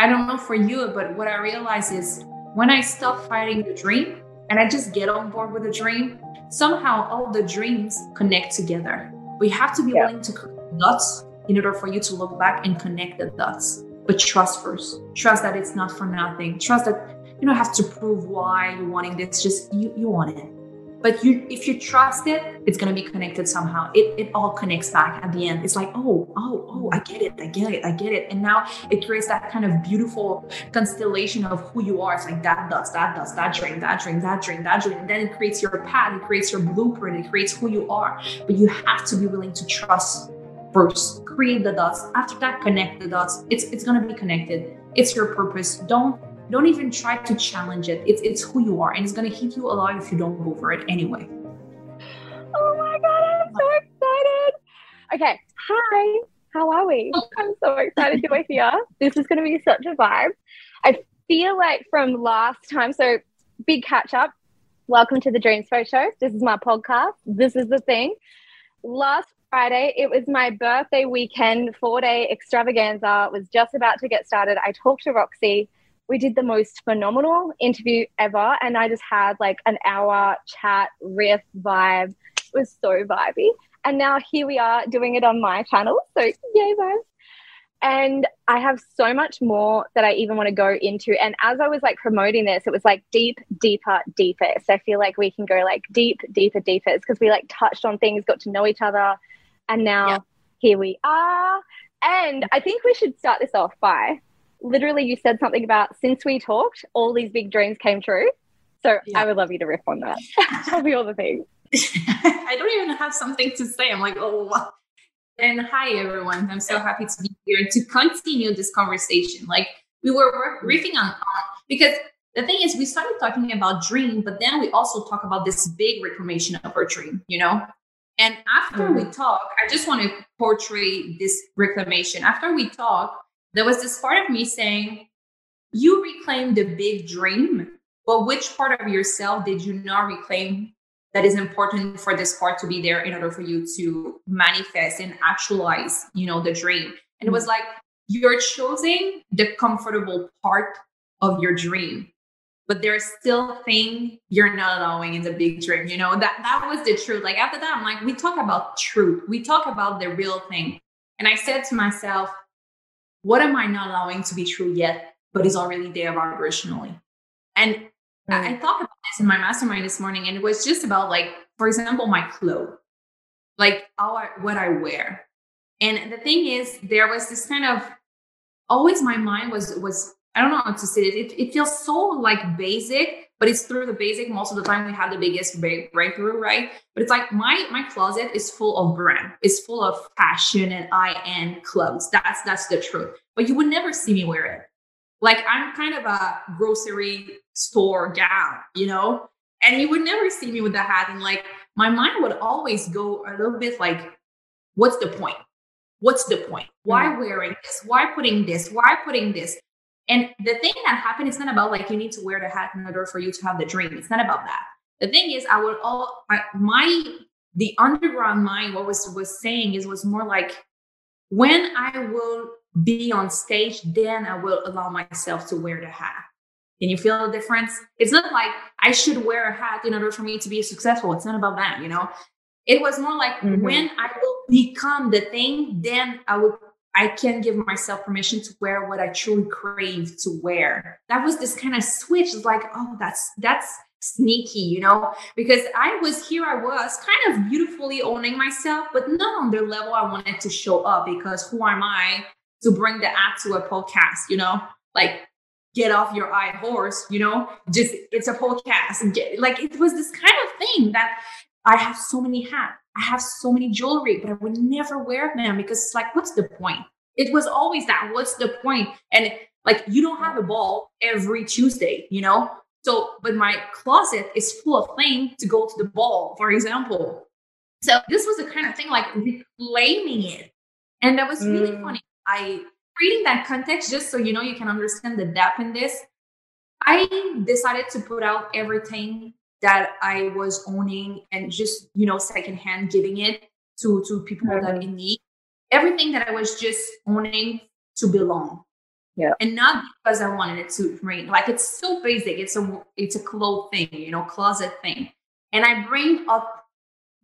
I don't know for you, but what I realize is when I stop fighting the dream and I just get on board with the dream, somehow all the dreams connect together. We have to be yeah. willing to connect dots in order for you to look back and connect the dots. But trust first. Trust that it's not for nothing. Trust that you don't have to prove why you're wanting this. Just you, you want it but you if you trust it it's going to be connected somehow. It, it all connects back at the end. It's like oh oh oh i get it. I get it. I get it. And now it creates that kind of beautiful constellation of who you are. It's like that does that does that dream that dream that dream that dream and then it creates your path. It creates your blueprint. It creates who you are. But you have to be willing to trust first. Create the dots. After that connect the dots. It's it's going to be connected. It's your purpose. Don't don't even try to challenge it. It's it's who you are, and it's gonna hit you a lot if you don't go for it anyway. Oh my god, I'm so excited. Okay, hi, how are we? Oh. I'm so excited to be here. This is gonna be such a vibe. I feel like from last time, so big catch up. Welcome to the Dreamspo Show. This is my podcast. This is the thing. Last Friday, it was my birthday weekend, four day extravaganza, was just about to get started. I talked to Roxy we did the most phenomenal interview ever. And I just had like an hour chat, riff, vibe. It was so vibey. And now here we are doing it on my channel. So yay, guys. And I have so much more that I even want to go into. And as I was like promoting this, it was like deep, deeper, deeper. So I feel like we can go like deep, deeper, deepest because we like touched on things, got to know each other. And now yep. here we are. And I think we should start this off by literally you said something about since we talked, all these big dreams came true. So yeah. I would love you to riff on that. Tell me all the things. I don't even have something to say. I'm like, oh, and hi everyone. I'm so happy to be here to continue this conversation. Like we were riffing on, because the thing is, we started talking about dream, but then we also talk about this big reclamation of our dream. You know, and after mm. we talk, I just want to portray this reclamation. After we talk, there was this part of me saying, You reclaimed the big dream, but which part of yourself did you not reclaim that is important for this part to be there in order for you to manifest and actualize, you know, the dream? And it was mm-hmm. like, you're choosing the comfortable part of your dream but there's still thing you're not allowing in the big dream you know? That that was the truth. Like after that i'm like we talk about truth. We talk about the real thing. And i said to myself what am I not allowing to be true yet, but is already there vibrationally? And I, I thought about this in my mastermind this morning, and it was just about like, for example, my clothes, like how I, what I wear. And the thing is, there was this kind of always my mind was was I don't know how to say it. It, it feels so like basic, but it's through the basic most of the time we have the biggest break, breakthrough right? But it's like my my closet is full of brand. It's full of fashion and high-end clothes. That's that's the truth. But you would never see me wear it. Like i'm kind of a grocery store gal you know? And you would never see me with the hat. And like my mind would always go a little bit like what's the point? What's the point? Why mm-hmm. wearing this? Why putting this? Why putting this and the thing that happened, it's not about like you need to wear the hat in order for you to have the dream. It's not about that. The thing is, I would all I, my the underground mind what was was saying is was more like when I will be on stage, then I will allow myself to wear the hat. Can you feel the difference? It's not like I should wear a hat in order for me to be successful. It's not about that, you know. It was more like mm-hmm. when I will become the thing, then I will I can give myself permission to wear what I truly crave to wear. That was this kind of switch. It's like, oh, that's that's sneaky, you know, because I was here, I was kind of beautifully owning myself, but not on the level I wanted to show up because who am I to bring the act to a podcast, you know? Like get off your high horse, you know, just it's a podcast get like it was this kind of thing that I have so many hats. I have so many jewelry, but I would never wear them because it's like, what's the point? It was always that. What's the point? And like, you don't have a ball every Tuesday, you know? So, but my closet is full of things to go to the ball, for example. So this was the kind of thing like reclaiming it. And that was really mm. funny. I reading that context just so you know you can understand the depth in this. I decided to put out everything that I was owning and just, you know, secondhand giving it to, to people mm-hmm. that in need. Everything that I was just owning to belong. Yeah. And not because I wanted it to rain. Like it's so basic. It's a it's a clothes thing, you know, closet thing. And I bring up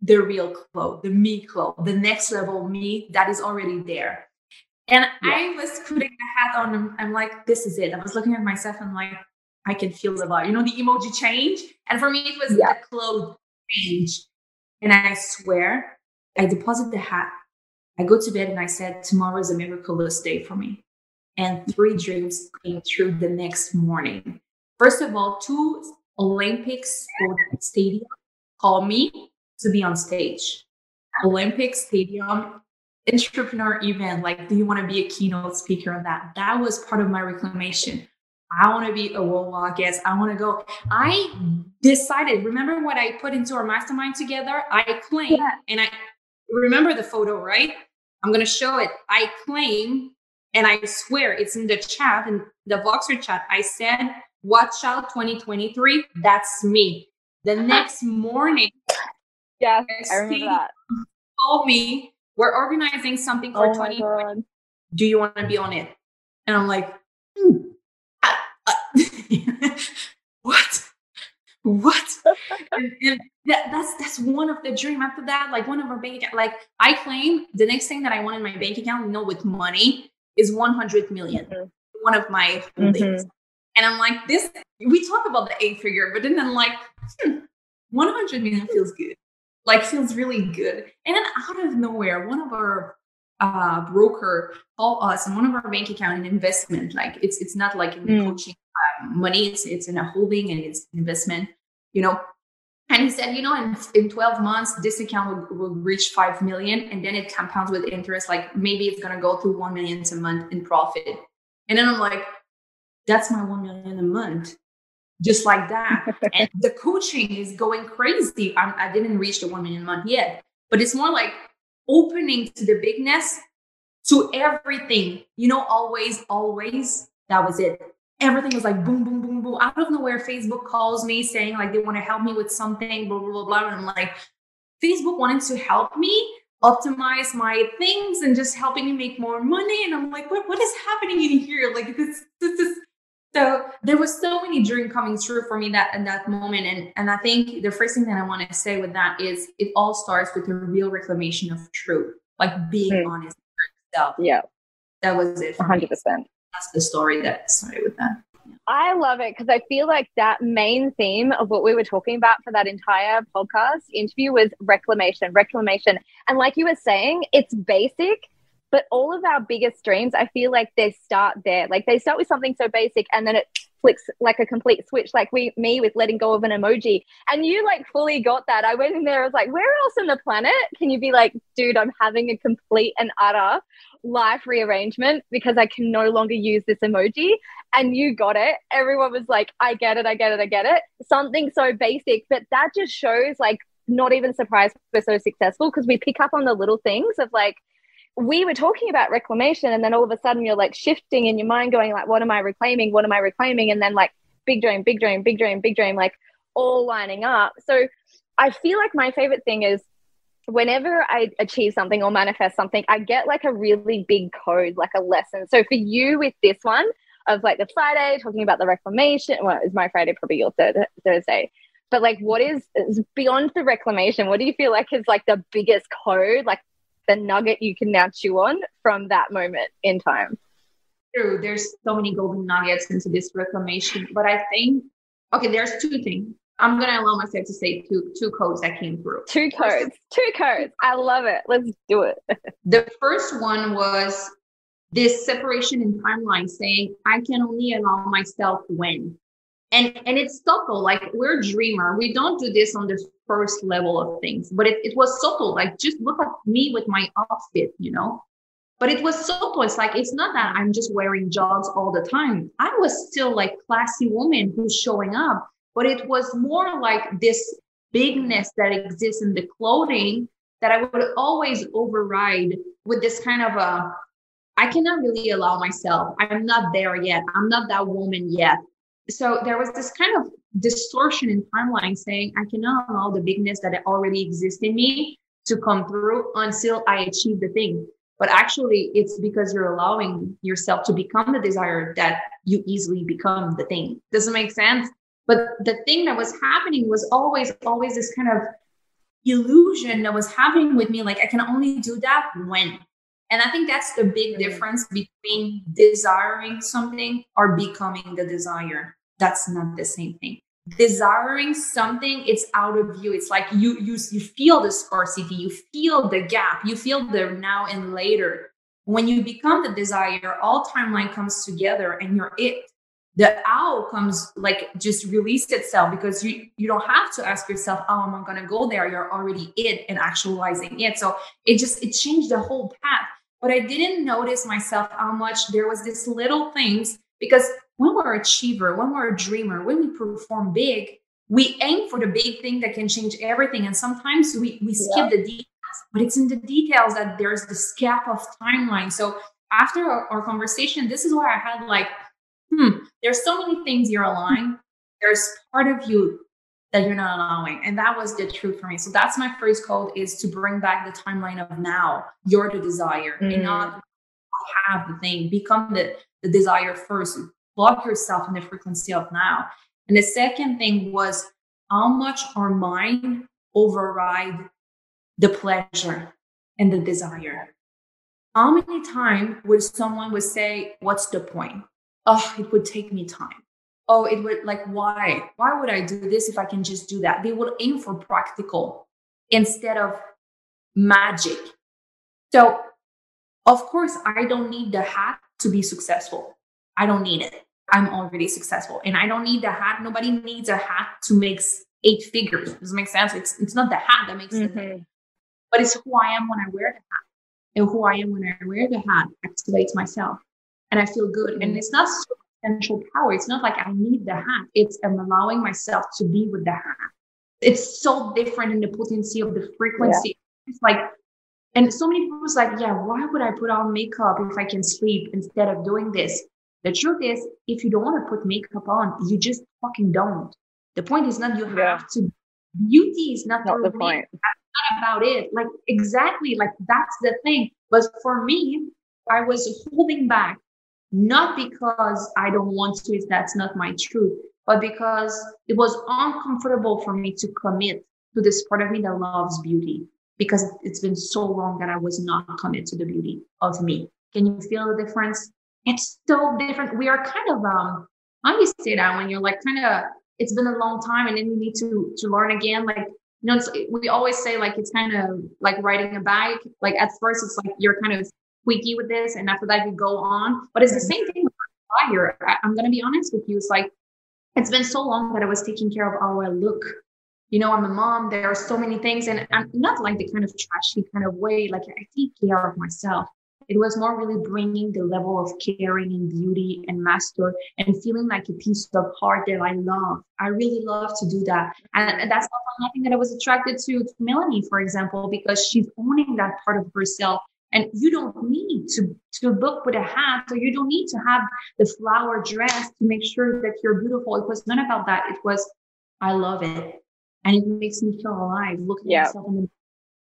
the real clothes, the me clothes, the next level me that is already there. And yeah. I was putting the hat on and I'm like, this is it. I was looking at myself and like, I can feel the vibe. You know, the emoji change. And for me, it was yeah. the clothes change. And I swear, I deposit the hat. I go to bed and I said, tomorrow is a miraculous day for me. And three dreams came true the next morning. First of all, two Olympics stadium called me to be on stage. Olympic Stadium entrepreneur event. Like, do you want to be a keynote speaker on that? That was part of my reclamation. I want to be a worldwide guest. I want to go. I decided, remember what I put into our mastermind together? I claim, yeah. and I remember the photo, right? I'm going to show it. I claim, and I swear it's in the chat, in the Voxer chat. I said, Watch out 2023. That's me. The next morning, yeah, I remember that. Called me. We're organizing something for oh 2020. Do you want to be on it? And I'm like, hmm. what? What? and, and that, that's that's one of the dream. After that, like one of our bank account, like I claim the next thing that I want in my bank account, you know, with money is 100 million. Mm-hmm. One of my holdings. Mm-hmm. And I'm like, this, we talk about the eight figure, but then I'm like, hmm, 100 million feels good. Like feels really good. And then out of nowhere, one of our uh, broker called us and one of our bank account and investment. Like it's it's not like in mm. coaching uh, money, it's it's in a holding and it's investment, you know. And he said, you know, in, in 12 months, this account will, will reach 5 million and then it compounds with interest. Like maybe it's going to go to 1 million a month in profit. And then I'm like, that's my 1 million a month just like that and the coaching is going crazy I'm, i did not reach the 1 million a month yet but it's more like opening to the bigness to everything you know always always that was it everything was like boom boom boom boom. Out of nowhere facebook calls me saying like they want to help me with something blah blah blah blah. And i'm like facebook wanted to help me optimize my things and just helping me make more money. And i'm like what, what is happening in here? Like this this is so there was so many dreams coming true for me that in that moment. And and i think the first thing that i want to say with that is it all starts with a real reclamation of truth like being mm. honest with yourself. Yeah. That was it 100% me. That's the story that started with that I love it because I feel like that main theme of what we were talking about for that entire podcast interview was reclamation, reclamation. And like you were saying, it's basic, but all of our biggest dreams, I feel like they start there. Like they start with something so basic and then it flicks like a complete switch, like we me with letting go of an emoji. And you like fully got that. I went in there, I was like, where else on the planet can you be like, dude, I'm having a complete and utter life rearrangement because I can no longer use this emoji. And you got it. Everyone was like, I get it, I get it, I get it. Something so basic, but that just shows like not even surprised we're so successful because we pick up on the little things of like we were talking about reclamation and then all of a sudden you're like shifting in your mind going like what am i reclaiming? What am i reclaiming? And then like big dream big dream big dream big dream like all lining up. So i feel like my favorite thing is whenever i achieve something or manifest something i get like a really big code like a lesson. So for you with this one of like the friday talking about the reclamation well is my friday probably your third thursday. But like what is, is beyond the reclamation what do you feel like is like the biggest code? Like the nugget you can now chew on from that moment in time. True. There's so many golden nuggets into this reclamation. But I think, okay, there's two things. I'm gonna allow myself to say two two codes that came through. Two codes. Two codes. I love it. Let's do it. the first one was this separation in timeline saying I can only allow myself when and and it's subtle like we're dreamer we don't do this on the first level of things. But it, it was subtle like just look at me with my outfit you know? But it was subtle. It's like it's not that i'm just wearing jogs all the time. I was still like classy woman who's showing up but it was more like this bigness that exists in the clothing that i would always override with this kind of a I cannot really allow myself. I'm not there yet. I'm not that woman yet so there was this kind of distortion in timeline saying i cannot allow the bigness that already exists in me to come through until i achieve the thing. But actually it's because you're allowing yourself to become the desire that you easily become the thing. Doesn't make sense? But the thing that was happening was always always this kind of illusion that was happening with me like i can only do that when and i think that's the big difference between desiring something or becoming the desire. That's not the same thing. Desiring something it's out of you. It's like you you you feel the scarcity you feel the gap you feel the now and later. When you become the desire all timeline comes together and you're it. The owl comes like just released itself because you you don't have to ask yourself oh am i going to go there? You're already it and actualizing it. So it just it changed the whole path but i didn't notice myself how much there was this little things because when we're achiever, when we're a dreamer, when we perform big, we aim for the big thing that can change everything. And sometimes we, we skip yeah. the details, but it's in the details that there's this gap of timeline. So after our, our conversation, this is where I had like, hmm, there's so many things you're allowing. There's part of you that you're not allowing. And that was the truth for me. So that's my first code is to bring back the timeline of now. You're the desire mm. and not have the thing. Become the, the desire first block yourself in the frequency of now. And the second thing was how much our mind override the pleasure and the desire. How many times would someone would say, What's the point? Oh, it would take me time. Oh, it would like, why? Why would I do this if I can just do that? They would aim for practical instead of magic. So, of course, I don't need the hat to be successful. I don't need it. I'm already successful and I don't need the hat. Nobody needs a hat to make eight figures. Does it make sense? It's it's not the hat that makes mm-hmm. it, but it's who I am when I wear the hat. And who I am when I wear the hat activates myself and I feel good. Mm-hmm. And it's not potential power. It's not like I need the hat. It's I'm allowing myself to be with the hat. It's so different in the potency of the frequency. Yeah. It's like and so many people was like, yeah, why would I put on makeup if I can sleep instead of doing this? The truth is, if you don't want to put makeup on, you just fucking don't. The point is not you have yeah. to. Beauty is not, not the point. That's not about it. Like exactly, like that's the thing. But for me, I was holding back, not because I don't want to. If that's not my truth, but because it was uncomfortable for me to commit to this part of me that loves beauty. Because it's been so long that I was not committed to the beauty of me. Can you feel the difference? it's so different. We are kind of um do you say that when you're like kind of it's been a long time and then you need to to learn again. Like you know, we always say like it's kind of like riding a bike. Like at first it's like you're kind of squeaky with this, and after that you go on. But it's the mm-hmm. same thing with fire. I'm gonna be honest with you. It's like it's been so long that I was taking care of our look. You know, I'm a mom. There are so many things, and I'm not like the kind of trashy kind of way. Like I take care of myself. It was more really bringing the level of caring and beauty and master and feeling like a piece of heart that I love. I really love to do that. And that's also nothing that I was attracted to, to Melanie, for example, because she's owning that part of herself. And you don't need to, to book with a hat or you don't need to have the flower dress to make sure that you're beautiful. It was not about that. It was, I love it. And it makes me feel alive looking yeah. at myself in the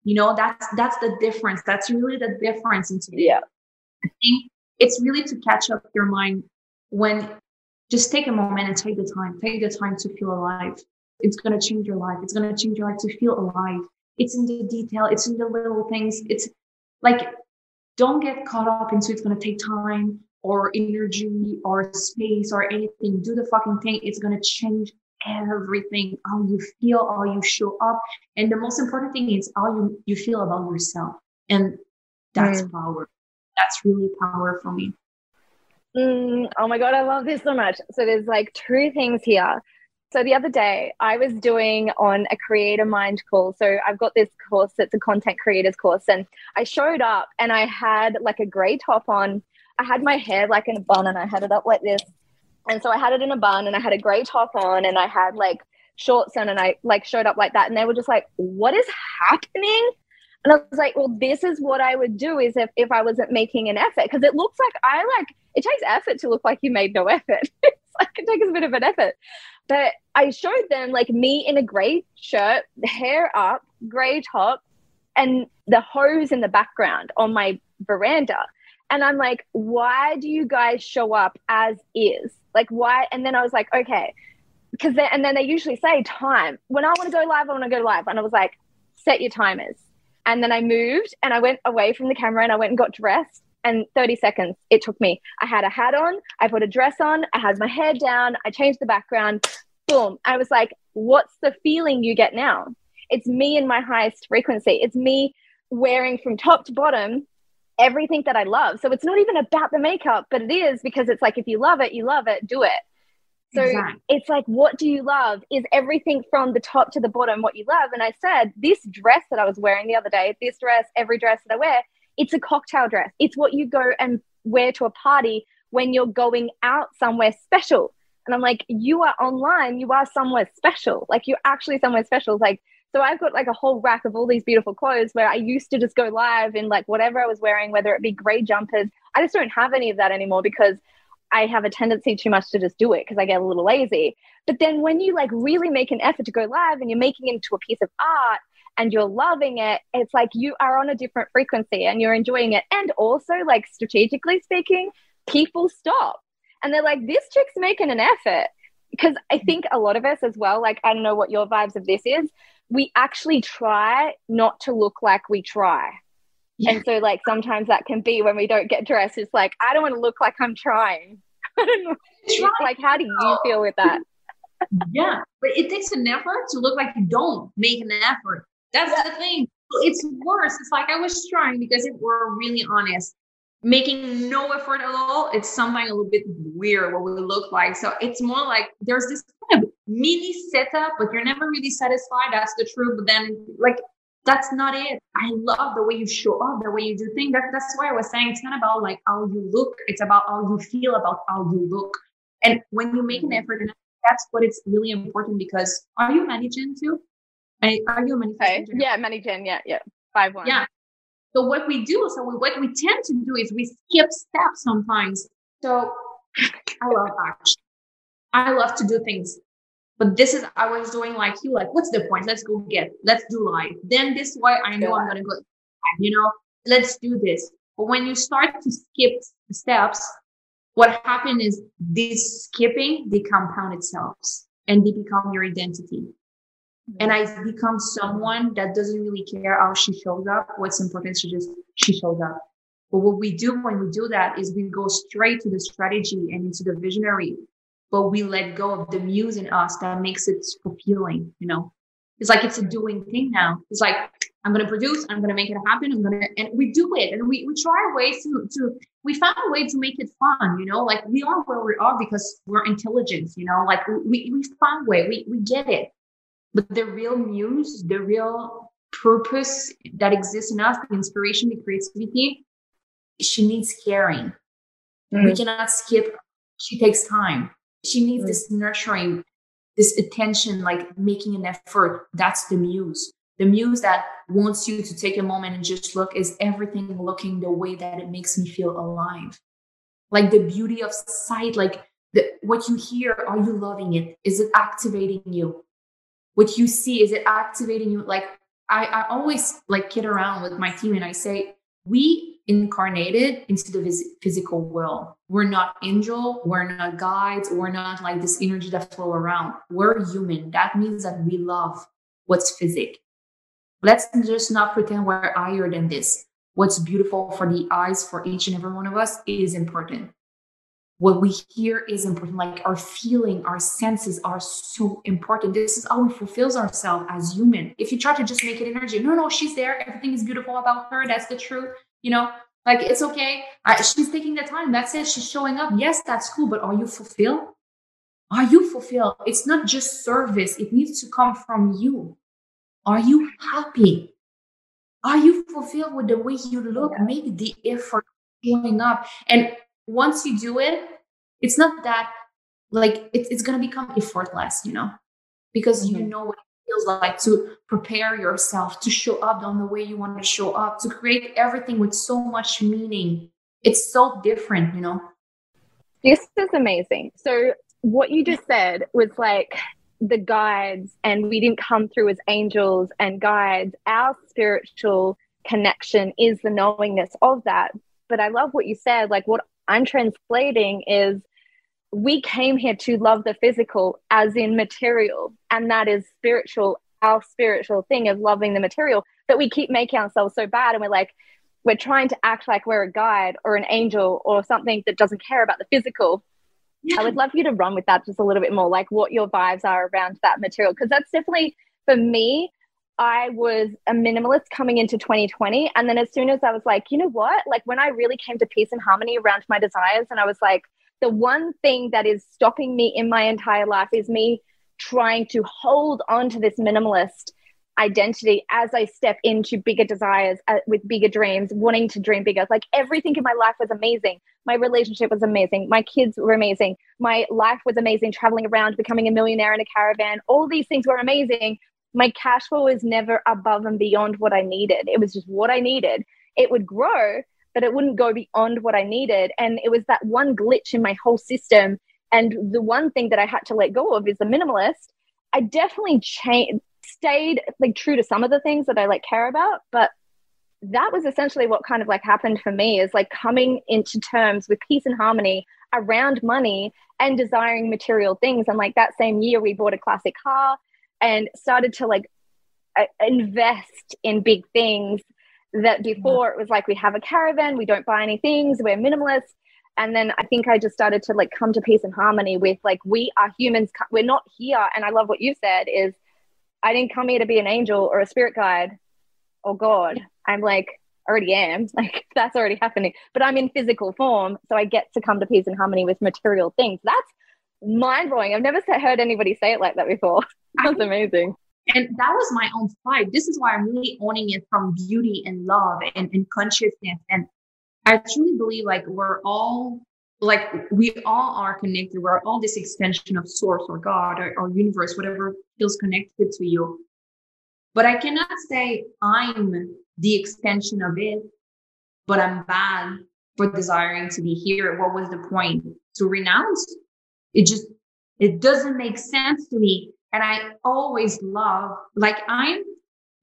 you know, that's that's the difference. That's really the difference. And yeah, I think it's really to catch up your mind when just take a moment and take the time. Take the time to feel alive. It's gonna change your life. It's gonna change your life to feel alive. It's in the detail. It's in the little things. It's like don't get caught up into it's gonna take time or energy or space or anything. Do the fucking thing. It's gonna change everything, how you feel, how you show up. And the most important thing is how you, you feel about yourself. And that's mm. power. That's really power for me. Mm, oh my God, I love this so much. So there's like two things here. So the other day I was doing on a Creatormind call. So I've got this course that's a content creators course and I showed up and I had like a gray top on. I had my hair like in a bun and I had it up like this and so I had it in a bun and I had a gray top on and I had like shorts on and I like showed up like that. And they were just like, what is happening? And I was like, well, this is what I would do is if, if I wasn't making an effort. Cause it looks like I like, it takes effort to look like you made no effort. it's like, it takes a bit of an effort. But I showed them like me in a gray shirt, hair up, gray top, and the hose in the background on my veranda. And I'm like, why do you guys show up as is? Like, why? And then I was like, okay. Because then, and then they usually say time. When I want to go live, I want to go live. And I was like, set your timers. And then I moved and I went away from the camera and I went and got dressed. And 30 seconds it took me. I had a hat on, I put a dress on, I had my hair down, I changed the background, boom. I was like, what's the feeling you get now? It's me in my highest frequency. It's me wearing from top to bottom everything that I love. So it's not even about the makeup, but it is because it's like if you love it, you love it, do it. So exactly. it's like, what do you love? Is everything from the top to the bottom what you love? And I said, this dress that I was wearing the other day, this dress, every dress that I wear, it's a cocktail dress. It's what you go and wear to a party when you're going out somewhere special. And I'm like, you are online, you are somewhere special. Like you're actually somewhere special. Like so I've got like a whole rack of all these beautiful clothes where I used to just go live in like whatever I was wearing, whether it be gray jumpers. I just don't have any of that anymore because I have a tendency too much to just do it because I get a little lazy. But then when you like really make an effort to go live and you're making it into a piece of art and you're loving it, it's like you are on a different frequency and you're enjoying it. And also, like strategically speaking, people stop and they're like, this chick's making an effort. Because I mm. think a lot of us as well, like, I don't know what your vibes of this is, we actually try not to look like we try. Yeah. And so, like, sometimes that can be when we don't get dressed. It's like, I don't want to look like I'm trying. Like, how do you feel with that? yeah, but it takes an effort to look like you don't make an effort. That's yeah. the thing. It's worse. It's like I was trying because if we're really honest, making no effort at all, it's something a little bit weird what we look like. So it's more like there's this kind of mini setup, but you're never really satisfied. That's the truth. But then like that's not it. I love the way you show up, the way you do things. That, that's why I was saying it's not about like how you look, it's about how you feel about how you look. And when you make an effort, and that's what it's really important because are you managing too? Are you managing? Hey, yeah, managing. Yeah, yeah. Five one. Yeah. So what we do, so we, what we tend to do is we skip steps sometimes. So I love action. I love to do things. But this is I was doing like you, like, what's the point? Let's go get, let's do live. Then this way I know I'm gonna go, you know, let's do this. But when you start to skip steps, what happens is this skipping, they compound itself and they become your identity. And I become someone that doesn't really care how she shows up. What's important is just she shows up. But what we do when we do that is we go straight to the strategy and into the visionary, but we let go of the muse in us that makes it fulfilling, you know? It's like it's a doing thing now. It's like I'm gonna produce, I'm gonna make it happen, I'm gonna and we do it and we, we try ways to to we found a way to make it fun, you know, like we are where we are because we're intelligent, you know, like we we found a way, we we get it. But the real muse, the real purpose that exists in us, the inspiration, the creativity, she needs caring. Mm. We cannot skip. She takes time. She needs mm. this nurturing, this attention, like making an effort. That's the muse. The muse that wants you to take a moment and just look is everything looking the way that it makes me feel alive. Like the beauty of sight, like the, what you hear, are you loving it? Is it activating you? What you see is it activating you? Like I, I always like kid around with my team and i say we incarnated into the physical world. We're not angel we're not guides we're not like this energy that flow around. We're human. That means that we love what's physic. Let's just not pretend we're higher than this. What's beautiful for the eyes for each and every one of us is important what we hear is important like our feeling our senses are so important. This is how we fulfills ourselves as human. If you try to just make it energy no no she's there. Everything is beautiful about her. That's the truth you know? Like it's okay. I, she's taking the time. That's it. She's showing up. Yes that's cool but are you fulfilled? Are you fulfilled? It's not just service. It needs to come from you. Are you happy? Are you fulfilled with the way you look? Maybe the effort showing up. And once you do it, it's not that like it's, it's going to become effortless, you know, because mm-hmm. you know what it feels like to prepare yourself to show up on the way you want to show up, to create everything with so much meaning. It's so different, you know. This is amazing. So, what you just said was like the guides, and we didn't come through as angels and guides. Our spiritual connection is the knowingness of that. But I love what you said. Like, what I'm translating is we came here to love the physical as in material, and that is spiritual, our spiritual thing of loving the material. But we keep making ourselves so bad, and we're like, we're trying to act like we're a guide or an angel or something that doesn't care about the physical. Yeah. I would love you to run with that just a little bit more, like what your vibes are around that material, because that's definitely for me. I was a minimalist coming into 2020. And then as soon as I was like, you know what? Like when I really came to peace and harmony around my desires, and I was like, the one thing that is stopping me in my entire life is me trying to hold on to this minimalist identity as I step into bigger desires uh, with bigger dreams, wanting to dream bigger. Like everything in my life was amazing. My relationship was amazing. My kids were amazing. My life was amazing, traveling around, becoming a millionaire in a caravan. All these things were amazing. My cash flow was never above and beyond what I needed. It was just what I needed. It would grow, but it wouldn't go beyond what I needed. And it was that one glitch in my whole system. And the one thing that I had to let go of is the minimalist. I definitely changed stayed like true to some of the things that I like care about, but that was essentially what kind of like happened for me is like coming into terms with peace and harmony around money and desiring material things. And like that same year, we bought a classic car and started to like uh, invest in big things that before it was like we have a caravan, we don't buy any things, we're minimalist. And then I think I just started to like come to peace and harmony with like we are humans, we're not here. And I love what you said is I didn't come here to be an angel or a spirit guide or God. I'm like, already am. Like that's already happening. But I'm in physical form. So I get to come to peace and harmony with material things. That's mind blowing. I've never heard anybody say it like that before. That's amazing. And that was my own fight. This is why I'm really owning it from beauty and love and, and consciousness. And I truly believe like we're all like we all are connected. We're all this extension of source or God or, or universe, whatever feels connected to you. But I cannot say I'm the extension of it, but I'm bad for desiring to be here. What was the point? To renounce? It just, it doesn't make sense to me. And I always love, like I'm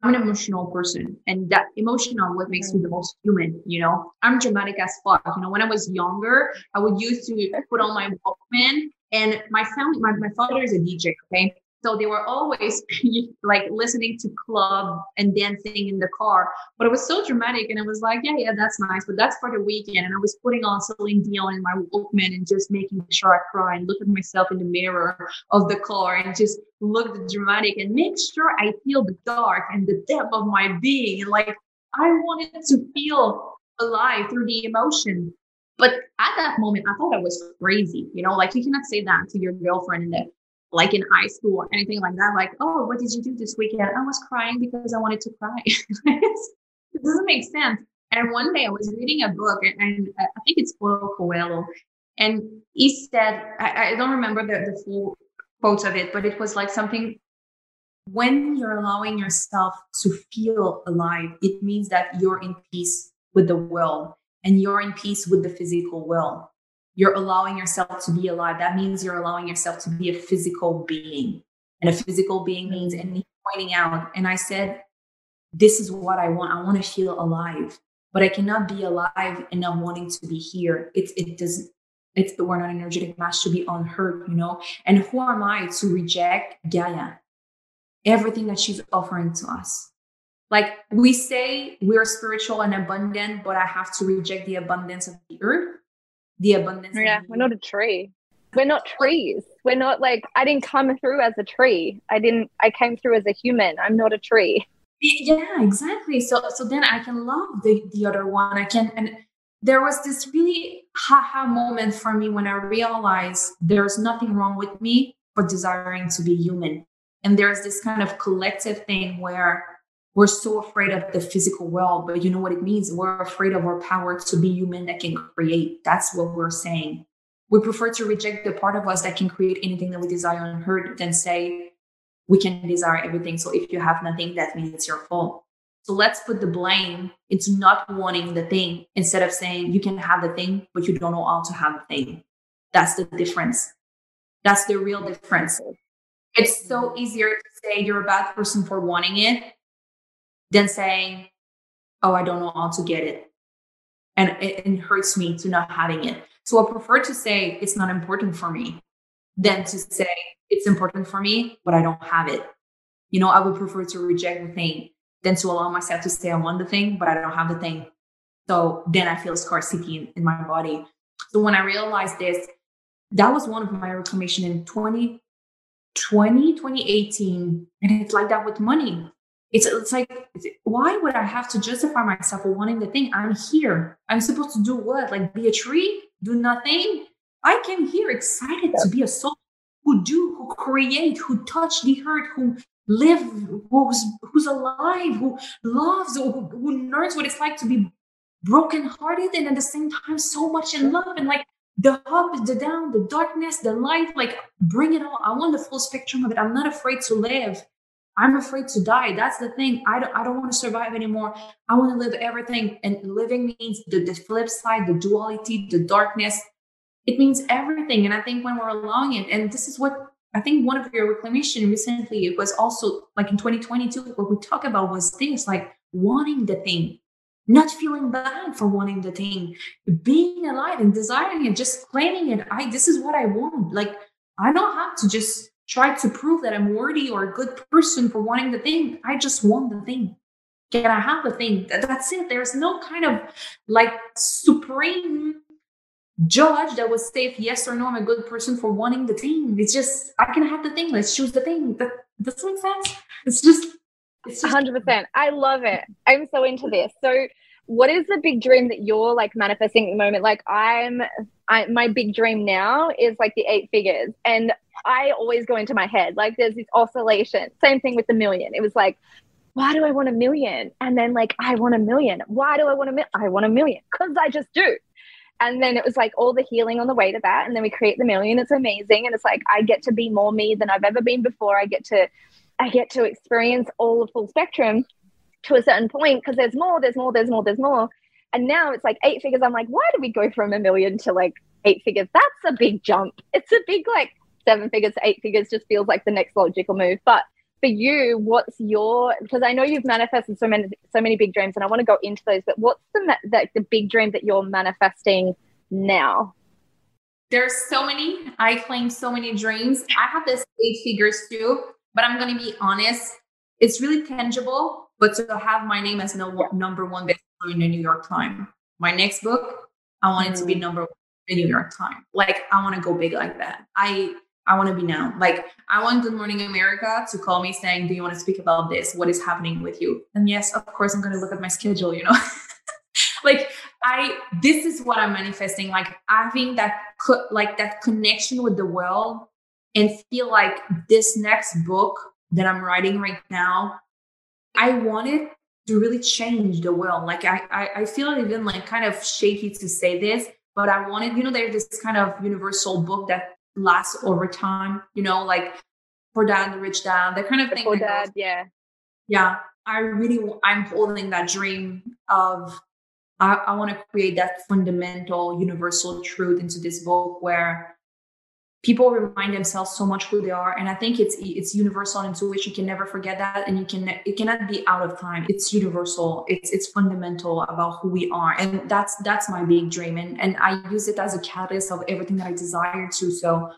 I'm an emotional person and that emotional what makes me the most human, you know. I'm dramatic as fuck. You know, when I was younger, I would used to put on my Walkman and my family, my, my father is a DJ, okay? So they were always like listening to club and dancing in the car. But it was so dramatic. And it was like, yeah, yeah, that's nice. But that's for the weekend. And I was putting on Celine Dion in my Walkman and just making sure I cry and look at myself in the mirror of the car and just look dramatic and make sure I feel the dark and the depth of my being. And like, I wanted to feel alive through the emotion. But at that moment, I thought I was crazy. You know, like you cannot say that to your girlfriend in like in high school or anything like that. Like, oh, what did you do this weekend? I was crying because I wanted to cry. it doesn't make sense. And one day I was reading a book, and, and uh, I think it's Paulo Coelho, and he said, I, I don't remember the, the full quotes of it, but it was like something when you're allowing yourself to feel alive, it means that you're in peace with the world and you're in peace with the physical world you're allowing yourself to be alive. That means you're allowing yourself to be a physical being. And a physical being means, and me pointing out, and I said, This is what I want. I want to feel alive, but I cannot be alive and not wanting to be here. It's, it doesn't, it's the word not energetic match to be unheard, you know? And who am I to reject Gaia? Everything that she's offering to us. Like we say we're spiritual and abundant, but I have to reject the abundance of the earth the abundance. Yeah, we're not a tree. We're not trees. We're not like I didn't come through as a tree. I didn't. I came through as a human. I'm not a tree. Yeah, exactly. So so then I can love the the other one. I can and there was this really haha moment for me when I realized there's nothing wrong with me for desiring to be human. And there's this kind of collective thing where we're so afraid of the physical world, but you know what it means? We're afraid of our power to be human that can create. That's what we're saying. We prefer to reject the part of us that can create anything that we desire on earth than say we can desire everything. So if you have nothing, that means it's your fault. So let's put the blame into not wanting the thing instead of saying you can have the thing, but you don't know how to have the thing. That's the difference. That's the real difference. It's so easier to say you're a bad person for wanting it than saying oh, I don't know how to get it. And it, it hurts me to not having it. So I prefer to say it's not important for me than to say it's important for me, but I don't have it. You know, I would prefer to reject the thing than to allow myself to say I want the thing, but I don't have the thing. So then I feel scarcity in, in my body. So when I realized this, that was one of my reclamation in 2020, 2018. And it's like that with money. It's, it's like, why would I have to justify myself for wanting the thing? I'm here. I'm supposed to do what? Like be a tree, do nothing? I came here excited to be a soul who do, who create, who touch the earth, who live, who's who's alive, who loves, who, who learns what it's like to be brokenhearted and at the same time so much in love and like the up, the down, the darkness, the light, like bring it all. I want the full spectrum of it. I'm not afraid to live. I'm afraid to die. That's the thing. I don't, I don't want to survive anymore. I want to live everything. And living means the, the flip side, the duality, the darkness. It means everything. And I think when we're allowing it, and this is what I think one of your reclamation recently, it was also like in 2022, what we talk about was things like wanting the thing, not feeling bad for wanting the thing, being alive and desiring it, just claiming it. I this is what I want. Like I don't have to just try to prove that I'm worthy or a good person for wanting the thing. I just want the thing. Can I have the thing? That's it. There's no kind of like supreme judge that would say if yes or no, I'm a good person for wanting the thing. It's just I can have the thing. Let's choose the thing. That does that make sense? It's just it's hundred percent. I love it. I'm so into this. So what is the big dream that you're like manifesting at the moment? Like I'm I, my big dream now is like the eight figures. And I always go into my head, like there's this oscillation. Same thing with the million. It was like, why do I want a million? And then like, I want a million. Why do I want a million? I want a million because I just do. And then it was like all the healing on the way to that. And then we create the million. It's amazing. And it's like, I get to be more me than I've ever been before. I get to, I get to experience all the full spectrum to a certain point because there's more, there's more, there's more, there's more. And now it's like eight figures. I'm like, why do we go from a million to like eight figures? That's a big jump. It's a big like seven figures to eight figures just feels like the next logical move. But for you, what's your because I know you've manifested so many so many big dreams, and I want to go into those. But what's the the, the big dream that you're manifesting now? There's so many. I claim so many dreams. I have this eight figures too, but I'm going to be honest. It's really tangible, but to have my name as no, number one bestseller in the New York Times, my next book, I want it to be mm. number one in the New York Times. Like I want to go big like that. I I want to be known. Like I want Good Morning America to call me saying, "Do you want to speak about this? What is happening with you?" And yes, of course, I'm going to look at my schedule. You know, like I this is what I'm manifesting. Like having that co- like that connection with the world and feel like this next book that I'm writing right now, I wanted to really change the world. Like I, I, I feel even like kind of shaky to say this, but I wanted, you know, there's this kind of universal book that lasts over time, you know, like Poor Dad, Rich Dad, that kind of thing. Poor Dad, yeah. Yeah. I really, I'm holding that dream of, I, I want to create that fundamental universal truth into this book where people remind themselves so much who they are and i think it's it's universal intuition. You can never forget that and you can it cannot be out of time. It's universal. It's it's fundamental about who we are and that's that's my big dream and and i use it as a catalyst of everything that i desire to. So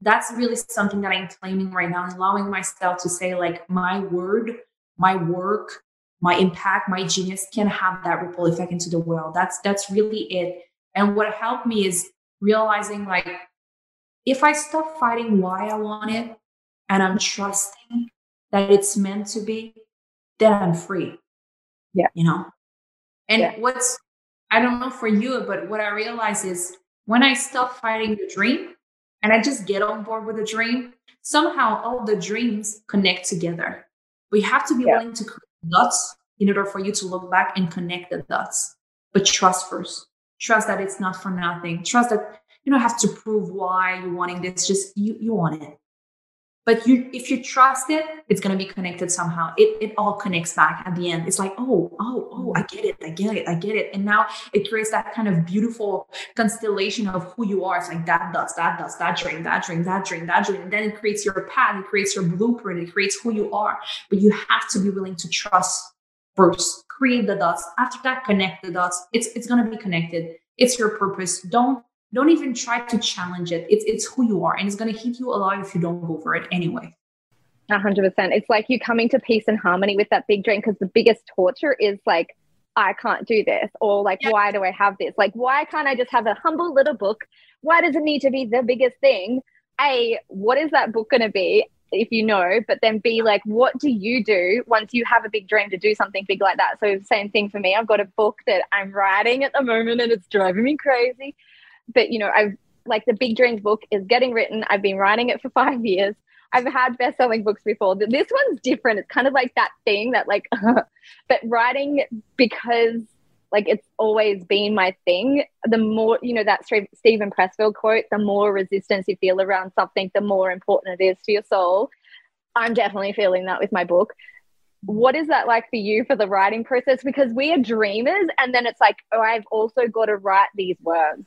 that's really something that i'm claiming right now allowing myself to say like my word my work my impact my genius can have that ripple effect into the world. That's that's really it. And what helped me is realizing like if I stop fighting why I want it and I'm trusting that it's meant to be, then I'm free. Yeah. You know? And yeah. what's, I don't know for you, but what I realize is when I stop fighting the dream and I just get on board with the dream, somehow all the dreams connect together. We have to be yeah. willing to connect dots in order for you to look back and connect the dots. But trust first. Trust that it's not for nothing. Trust that you don't have to prove why you're wanting this just you you want it but you if you trust it it's going to be connected somehow it it all connects back at the end it's like oh oh oh i get it i get it i get it and now it creates that kind of beautiful constellation of who you are it's like that does that does that dream that dream that dream that dream and then it creates your path it creates your blueprint it creates who you are but you have to be willing to trust first create the dots. After that, connect the dots. It's it's gonna be connected. It's your purpose. Don't don't even try to challenge it. It's it's who you are, and it's gonna hit you a lot if you don't go for it anyway. A hundred percent. It's like you coming to peace and harmony with that big dream because the biggest torture is like, I can't do this, or like, yeah. why do I have this? Like, why can't I just have a humble little book? Why does it need to be the biggest thing? A, what is that book going to be? if you know, but then be like, what do you do once you have a big dream to do something big like that? So, same thing for me. I've got a book that I'm writing at the moment and it's driving me crazy. But, you know, I've like the Big Dreams book is getting written. I've been writing it for five years. I've had best selling books before. This one's different. It's kind of like that thing that, like, but writing because like it's always been my thing. The more, you know, that Steven Pressfield quote, the more resistance you feel around something, the more important it is to your soul. I'm definitely feeling that with my book. What is that like for you for the writing process? Because we are dreamers, and then it's like, oh, I've also got to write these words.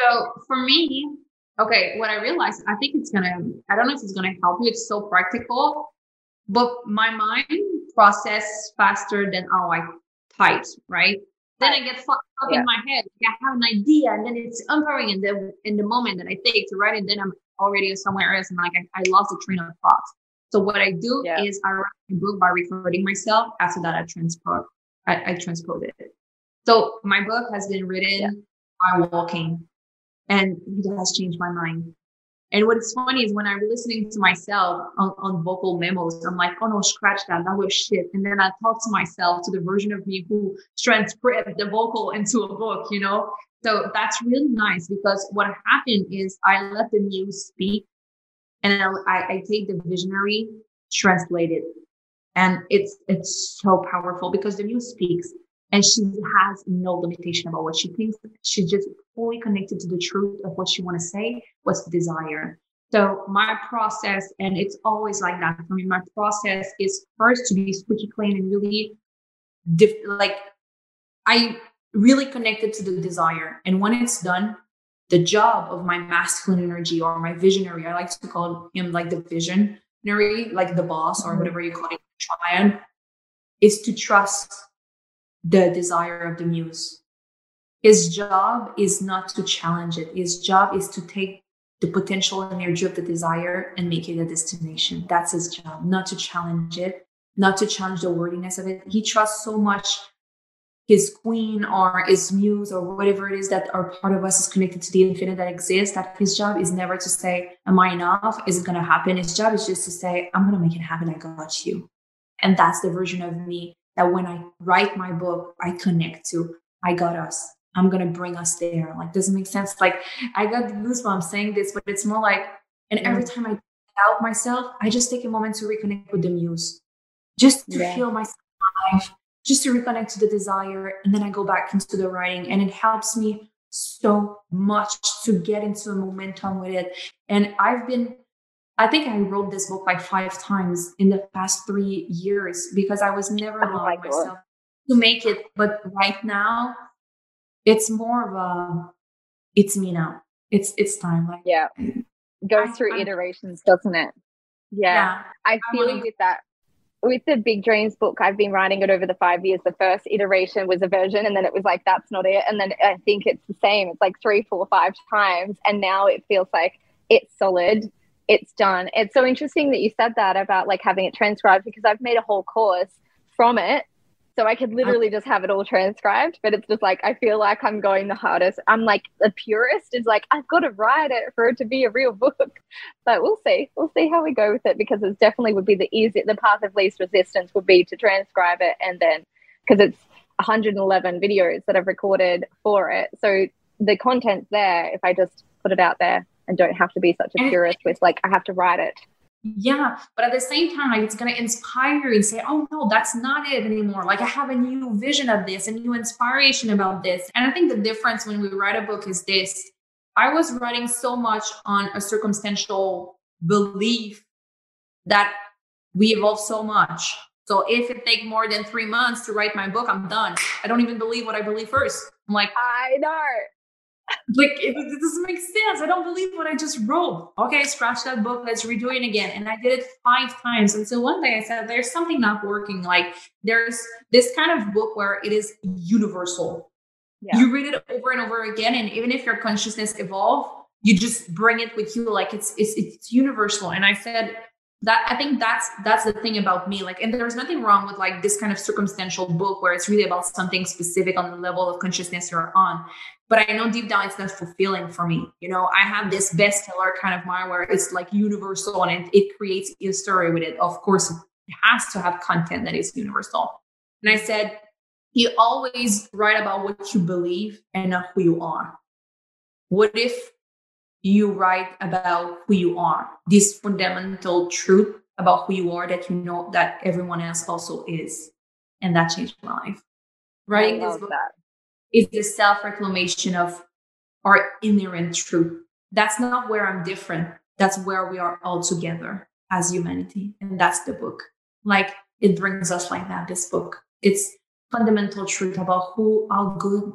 So for me, okay, what I realized, I think it's gonna, I don't know if it's gonna help you. It's so practical, but my mind process faster than how I type, right? Then I get fucked up yeah. in my head. I have an idea, and then it's uncovering in the in the moment that I take to write it. Then I'm already somewhere else, and like I, I lost the train of thought. So what I do yeah. is I write a book by recording myself. After that, I transport. I, I transpose it. So my book has been written yeah. by walking, and it has changed my mind. And what's funny is when I'm listening to myself on, on, vocal memos, I'm like, oh no, scratch that. That was shit. And then I talk to myself, to the version of me who transcribed the vocal into a book, you know? So that's really nice because what happened is I let the muse speak and I, I take the visionary, translate it. And it's, it's so powerful because the muse speaks and she has no limitation about what she thinks. She's just fully connected to the truth of what she want to say, what's the desire. So my process, and it's always like that for me, my process is first to be squeaky clean and really diff- like I really connected to the desire. And when it's done, the job of my masculine energy or my visionary, I like to call him like the visionary, like the boss or mm-hmm. whatever you call it, triad, is to trust the desire of the muse. His job is not to challenge it. His job is to take the potential energy of the desire and make it a destination. That's his job, not to challenge it, not to challenge the worthiness of it. He trusts so much his queen or his muse or whatever it is that are part of us is connected to the infinite that exists that his job is never to say am i enough is it going to happen his job is just to say i'm going to make it happen i got you and that's the version of me that when I write my book, I connect to, I got us. I'm going to bring us there. Like, doesn't make sense. Like, I got goosebumps saying this, but it's more like, and every mm-hmm. time I doubt myself, I just take a moment to reconnect with the muse, just to yeah. feel myself alive, just to reconnect to the desire. And then I go back into the writing, and it helps me so much to get into a momentum with it. And I've been I think I wrote this book like five times in the past three years because I was never oh allowing myself to make it. But right now, it's more of a, it's me now. It's it's time. Like yeah, goes through I, iterations, doesn't it? Yeah, yeah I feel you with that. With the Big Dreams book, I've been writing it over the five years. The first iteration was a version, and then it was like, that's not it. And then I think it's the same. It's like three, four, five times. And now it feels like it's solid it's done. It's so interesting that you said that about like having it transcribed because I've made a whole course from it. So I could literally just have it all transcribed, but it's just like I feel like I'm going the hardest. I'm like the purist is like I've got to write it for it to be a real book. But we'll see. We'll see how we go with it because it definitely would be the easy the path of least resistance would be to transcribe it and then because it's 111 videos that I've recorded for it. So the content's there if I just put it out there and don't have to be such a purist with like I have to write it. Yeah, but at the same time, like it's gonna inspire you and say, "Oh no, that's not it anymore." Like I have a new vision of this, a new inspiration about this. And I think the difference when we write a book is this: I was writing so much on a circumstantial belief that we evolve so much. So if it take more than three months to write my book, I'm done. I don't even believe what I believe first. I'm like, I know. Like it, it, doesn't make sense. I don't believe what I just wrote. Okay, scratch that book. Let's redo it again. And I did it five times until one day I said, "There's something not working." Like there's this kind of book where it is universal. Yeah. You read it over and over again, and even if your consciousness evolve, you just bring it with you. Like it's it's it's universal. And I said that I think that's that's the thing about me. Like, and there's nothing wrong with like this kind of circumstantial book where it's really about something specific on the level of consciousness you're on. But I know deep down it's not fulfilling for me. You know, I have this bestseller kind of mind where it's like universal and it, it creates a story with it. Of course, it has to have content that is universal. And I said, you always write about what you believe and not who you are. What if you write about who you are, this fundamental truth about who you are that you know that everyone else also is. And that changed my life. Writing this book that. Is the self reclamation of our inherent truth. That's not where I'm different. That's where we are all together as humanity. And that's the book. Like it brings us like that, this book. It's fundamental truth about who, how good,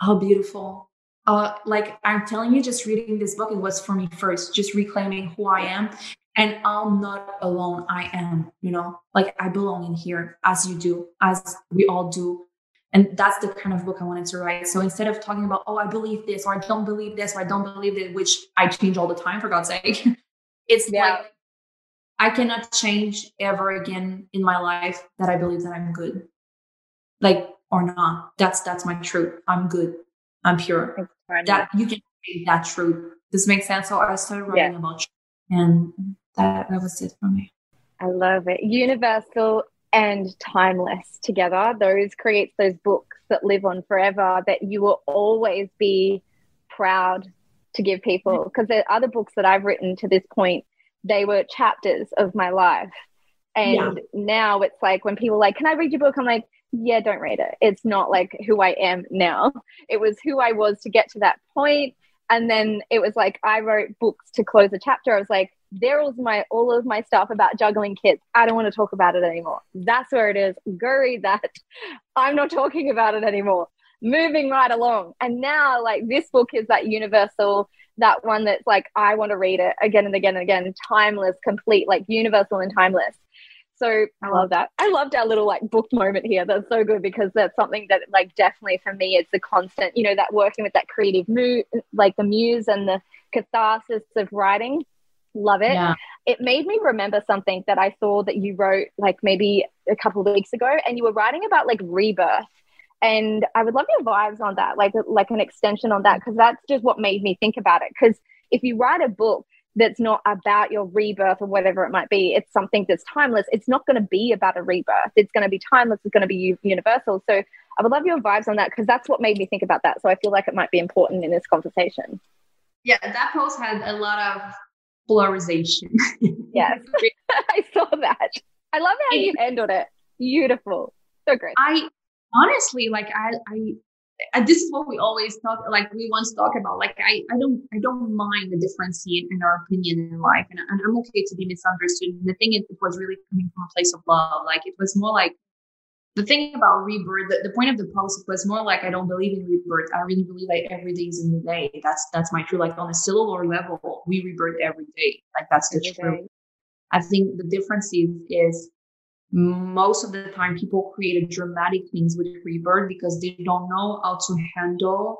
how beautiful, uh, like I'm telling you, just reading this book, it was for me first, just reclaiming who I am. And I'm not alone. I am, you know, like I belong in here as you do, as we all do. And that's the kind of book I wanted to write. So instead of talking about, oh, I believe this, or I don't believe this, or I don't believe it, which I change all the time, for God's sake, it's yeah. like I cannot change ever again in my life that I believe that I'm good. Like, or not. That's that's my truth. I'm good. I'm pure. That you can say that truth. This makes sense. So I started writing yeah. about truth, and that that was it for me. I love it. Universal and timeless together. Those creates those books that live on forever that you will always be proud to give people. Mm-hmm. Because the other books that I've written to this point, they were chapters of my life. And yeah. now it's like when people like, Can I read your book? I'm like, yeah, don't read it. It's not like who I am now. It was who I was to get to that point. And then it was like I wrote books to close a chapter. I was like, there was my all of my stuff about juggling kids. I don't want to talk about it anymore. That's where it is. Go read that. I'm not talking about it anymore. Moving right along. And now like this book is that universal, that one that's like, I want to read it again and again and again, timeless, complete, like universal and timeless. So I love that. I loved our little like book moment here. That's so good because that's something that like definitely for me it's the constant, you know, that working with that creative mood, like the muse and the catharsis of writing. Love it. Yeah. It made me remember something that I saw that you wrote like maybe a couple of weeks ago, and you were writing about like rebirth. And I would love your vibes on that, like like an extension on that, because that's just what made me think about it. Because if you write a book, that's not about your rebirth or whatever it might be. It's something that's timeless. It's not going to be about a rebirth. It's going to be timeless. It's going to be universal. So I would love your vibes on that because that's what made me think about that. So I feel like it might be important in this conversation. Yeah, that post had a lot of polarization. yes, I saw that. I love how you handled it. Beautiful. So great. I honestly like I I and this is what we always talk like we once talk about like i i don't i don't mind the difference in, in our opinion in life and, and i'm okay to be misunderstood and the thing is it was really coming from a place of love like it was more like the thing about rebirth the, the point of the post was more like i don't believe in rebirth. I really believe like every day is a new day. That's that's my truth like on a cellular level we rebirth every day. Like that's the truth i think the difference is is most of the time people create dramatic things with rebirth because they don't know how to handle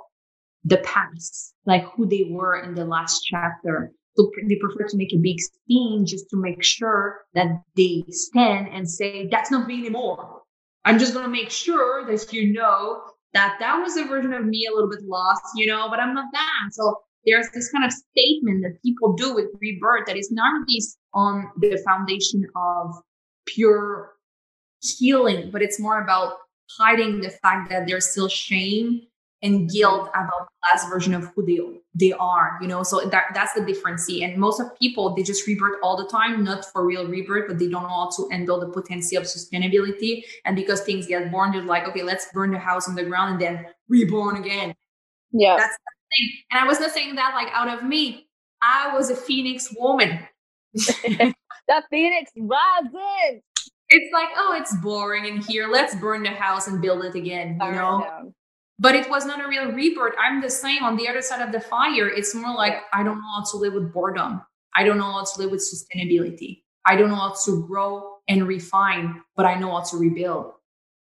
the past, like who they were in the last chapter. So they prefer to make a big scene just to make sure that they stand and say, that's not me anymore. I'm just going to make sure that you know that that was a version of me a little bit lost, you know, but I'm not that. So there's this kind of statement that people do with rebirth that is not based on the foundation of pure healing, but it's more about hiding the fact that there's still shame and guilt about the last version of who they they are you know? So that that's the difference. And most of people they just rebirth all the time not for real rebirth but they don't know how to handle the potency of sustainability. And because things get born they're like okay let's burn the house on the ground and then reborn again. Yeah. That's the thing. And i was not saying that like out of me. I was a phoenix woman. The phoenix rising it's like, oh, it's boring in here. Let's burn the house and build it again. You know? But it was not a real rebirth. I'm the same on the other side of the fire. It's more like I don't know how to live with boredom. I don't know how to live with sustainability. I don't know how to grow and refine, but I know how to rebuild.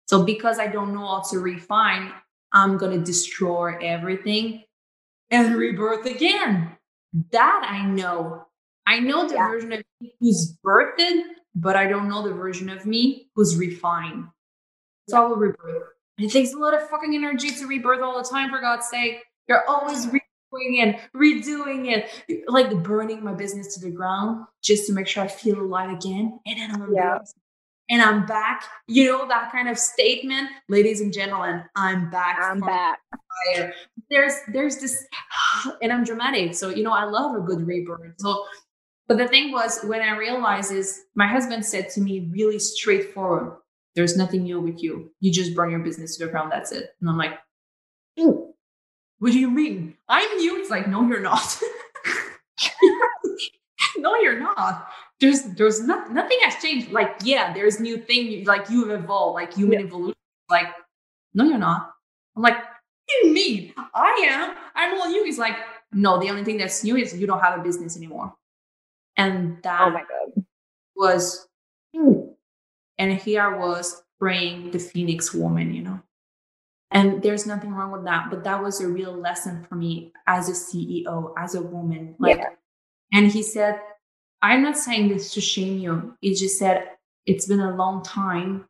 So because I don't know how to refine, I'm going to destroy everything and rebirth again. That I know. I know the yeah. version of me who's birthed, but I don't know the version of me who's refined. So I will rebirth. It takes a lot of fucking energy to rebirth all the time, for God's sake. You're always redoing it, redoing it, like burning my business to the ground just to make sure I feel alive again. And then I'm yeah. and I'm back. You know that kind of statement, ladies and gentlemen. I'm back. I'm back. Fire. There's there's this, and I'm dramatic. So you know I love a good rebirth. So, but the thing was when I realized is my husband said to me really straightforward there's nothing new with you. You just burn your business to the ground. That's it. And I'm like, what do you mean? I'm new. It's like, no, you're not. no, you're not. There's there's not, nothing has changed. Like, yeah, there's new thing. Like you've evolved, like human yeah. evolution. Like, no, you're not. I'm like, you mean? I am. I'm all new. He's like, no, the only thing that's new is you don't have a business anymore. And oh that oh my God. was and here I was praying the Phoenix woman, you know. And there's nothing wrong with that, but that was a real lesson for me as a CEO, as a woman. Like, yeah. and he said, I'm not saying this to shame you. He just said, it's been a long time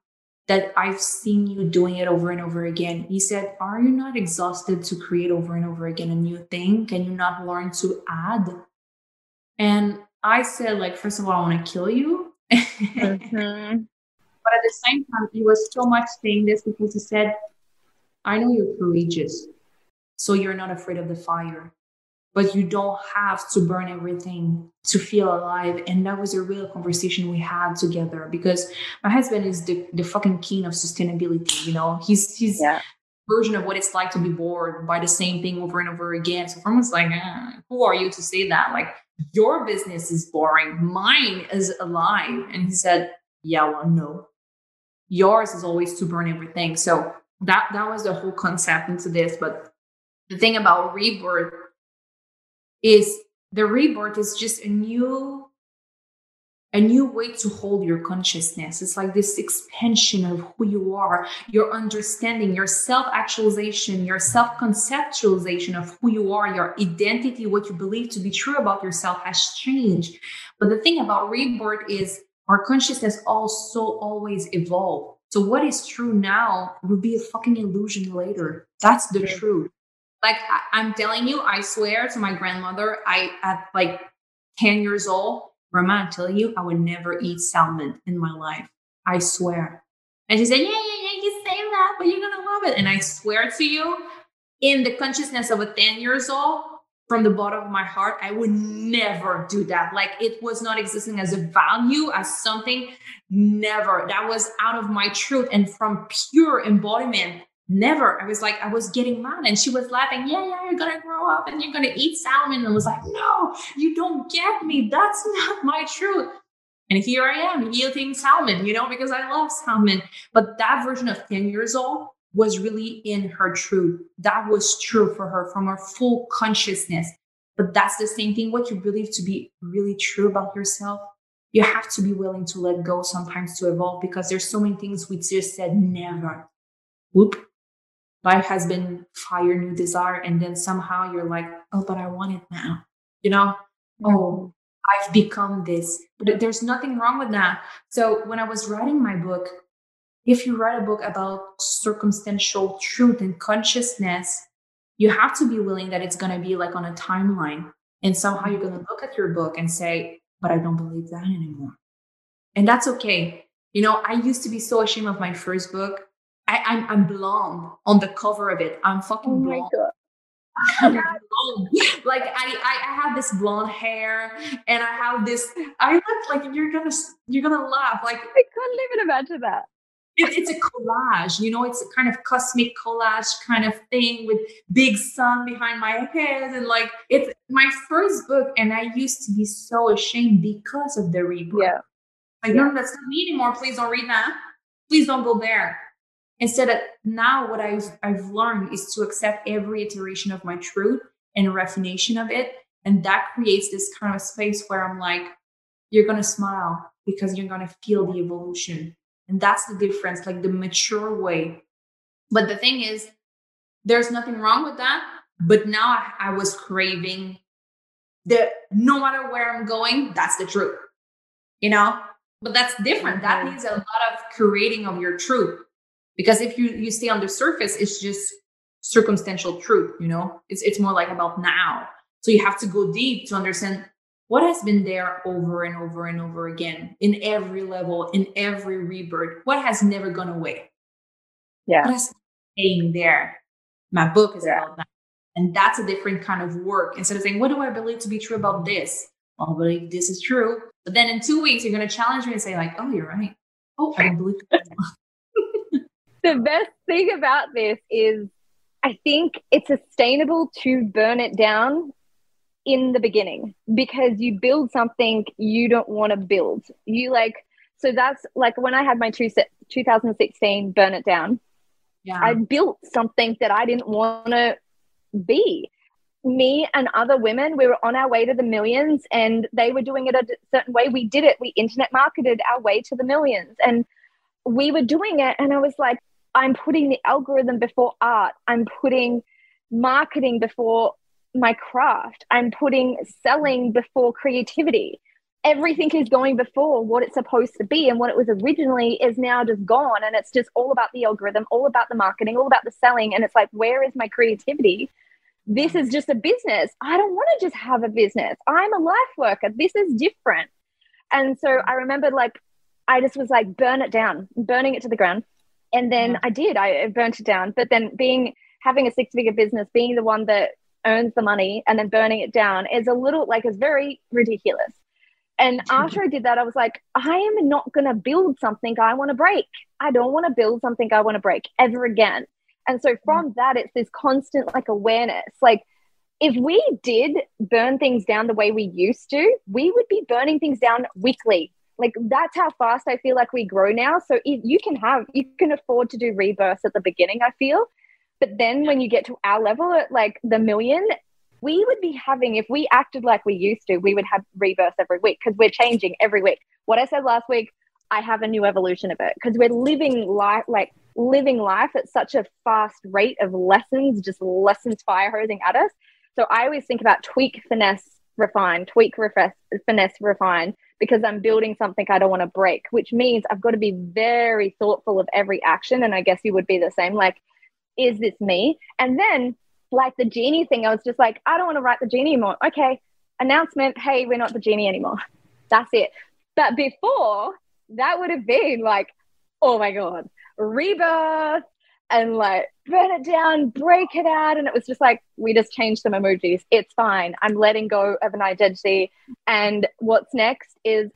that I've seen you doing it over and over again. He said, Are you not exhausted to create over and over again a new thing? Can you not learn to add? And I said, like, first of all, I want to kill you. mm-hmm. But at the same time, he was so much saying this because he said, I know you're courageous, so you're not afraid of the fire, but you don't have to burn everything to feel alive. And that was a real conversation we had together because my husband is the, the fucking king of sustainability, you know, he's, he's, yeah. version of what it's like to be bored by the same thing over and over again. So for like, eh, who are you to say that? Like, your business is boring, mine is alive. And he said, Yeah, well, no, yours is always to burn everything. So that that was the whole concept into this. But the thing about rebirth is the rebirth is just a new a new way to hold your consciousness. It's like this expansion of who you are, your understanding, your self actualization, your self conceptualization of who you are, your identity, what you believe to be true about yourself has changed. But the thing about rebirth is our consciousness also always evolve. So what is true now will be a fucking illusion later. That's the yeah. truth. Like I, am telling you, I swear to my grandmother, I at like 10 years old, Grandma, I tell you, I would never eat salmon in my life. I swear. And she said, Yeah, yeah, yeah, you say that, but you're gonna love it. And I swear to you, in the consciousness of a 10 years old, from the bottom of my heart, I would never do that. Like it was not existing as a value, as something, never. That was out of my truth and from pure embodiment. Never. I was like, I was getting mad and she was laughing. Yeah, yeah, you're gonna grow up and you're gonna eat salmon. And I was like, no, you don't get me. That's not my truth. And here I am eating salmon, you know, because I love salmon. But that version of 10 years old was really in her truth. That was true for her from her full consciousness. But that's the same thing. What you believe to be really true about yourself, you have to be willing to let go sometimes to evolve because there's so many things we just said never. Whoop. Life has been fire, new desire. And then somehow you're like, oh, but I want it now. You know? Oh, I've become this. But there's nothing wrong with that. So when I was writing my book, if you write a book about circumstantial truth and consciousness, you have to be willing that it's going to be like on a timeline. And somehow you're going to look at your book and say, but I don't believe that anymore. And that's okay. You know, I used to be so ashamed of my first book. I, am I'm, I'm blonde on the cover of it. I'm fucking oh blonde. like I, I have this blonde hair and I have this I look like you're gonna you're gonna laugh like I couldn't even imagine that it, it's a collage, you know, it's a kind of cosmic collage kind of thing with big sun behind my head. And like, it's my first book. And I used to be so ashamed because of the rebirth. Yeah. Like, yeah. no, that's not me anymore. Please don't read that. Please don't go there. Instead of now, what I've, I've learned is to accept every iteration of my truth and refination of it. And that creates this kind of space where I'm like, you're going to smile because you're going to feel the evolution. And that's the difference, like the mature way. But the thing is, there's nothing wrong with that. But now I, I was craving that no matter where I'm going, that's the truth, you know? But that's different. That mm-hmm. needs a lot of creating of your truth. Because if you, you stay on the surface, it's just circumstantial truth, you know? It's, it's more like about now. So you have to go deep to understand what has been there over and over and over again in every level, in every rebirth, what has never gone away. Yeah. What has staying there. My book is yeah. about that. And that's a different kind of work. Instead of saying, what do I believe to be true about this? Well, I believe this is true. But then in two weeks, you're going to challenge me and say, like, oh, you're right. Oh, I believe The best thing about this is I think it's sustainable to burn it down in the beginning because you build something you don't want to build. You like, so that's like when I had my two, 2016 burn it down. Yeah. I built something that I didn't want to be. Me and other women, we were on our way to the millions and they were doing it a certain way. We did it. We internet marketed our way to the millions and we were doing it. And I was like, I'm putting the algorithm before art. I'm putting marketing before my craft. I'm putting selling before creativity. Everything is going before what it's supposed to be and what it was originally is now just gone and it's just all about the algorithm all about the marketing all about the selling and it's like where is my creativity? This is just a business. I don't want to just have a business. I'm a life worker. This is different. And so i remember like i just was like burn it down burning it to the ground. And then mm. i did i burnt it down. But then being having a six figure business being the one that earns the money and then burning it down is a little like it's very ridiculous and after I did that, I was like, I am not going to build something I want to break. I don't want to build something I want to break ever again. And so from mm. that, it's this constant like awareness. Like, if we did burn things down the way we used to, we would be burning things down weekly. Like that's how fast I feel like we grow now. So if you can have, you can afford to do rebirths at the beginning, I feel. But then when you get to our level at like the million, we would be having, if we acted like we used to, we would have rebirths every week because we're changing every week. What I said last week, I have a new evolution of it because we're living life like living life at such a fast rate of lessons, just lessons fire hosing at us. So I always think about tweak, finesse, refine, tweak, refresh, finesse, refine, because I'm building something I don't want to break, which means I've got to be very thoughtful of every action. And I guess you would be the same. Like, is this me? And then like the genie thing, I was just like, I don't want to write the genie anymore. Okay, announcement, hey, we're not the genie anymore. That's it. But before, that would have been like, oh my God, rebirth and like burn it down, break it out. And it was just like, we just changed some emojis. It's fine. I'm letting go of an identity. And what's next is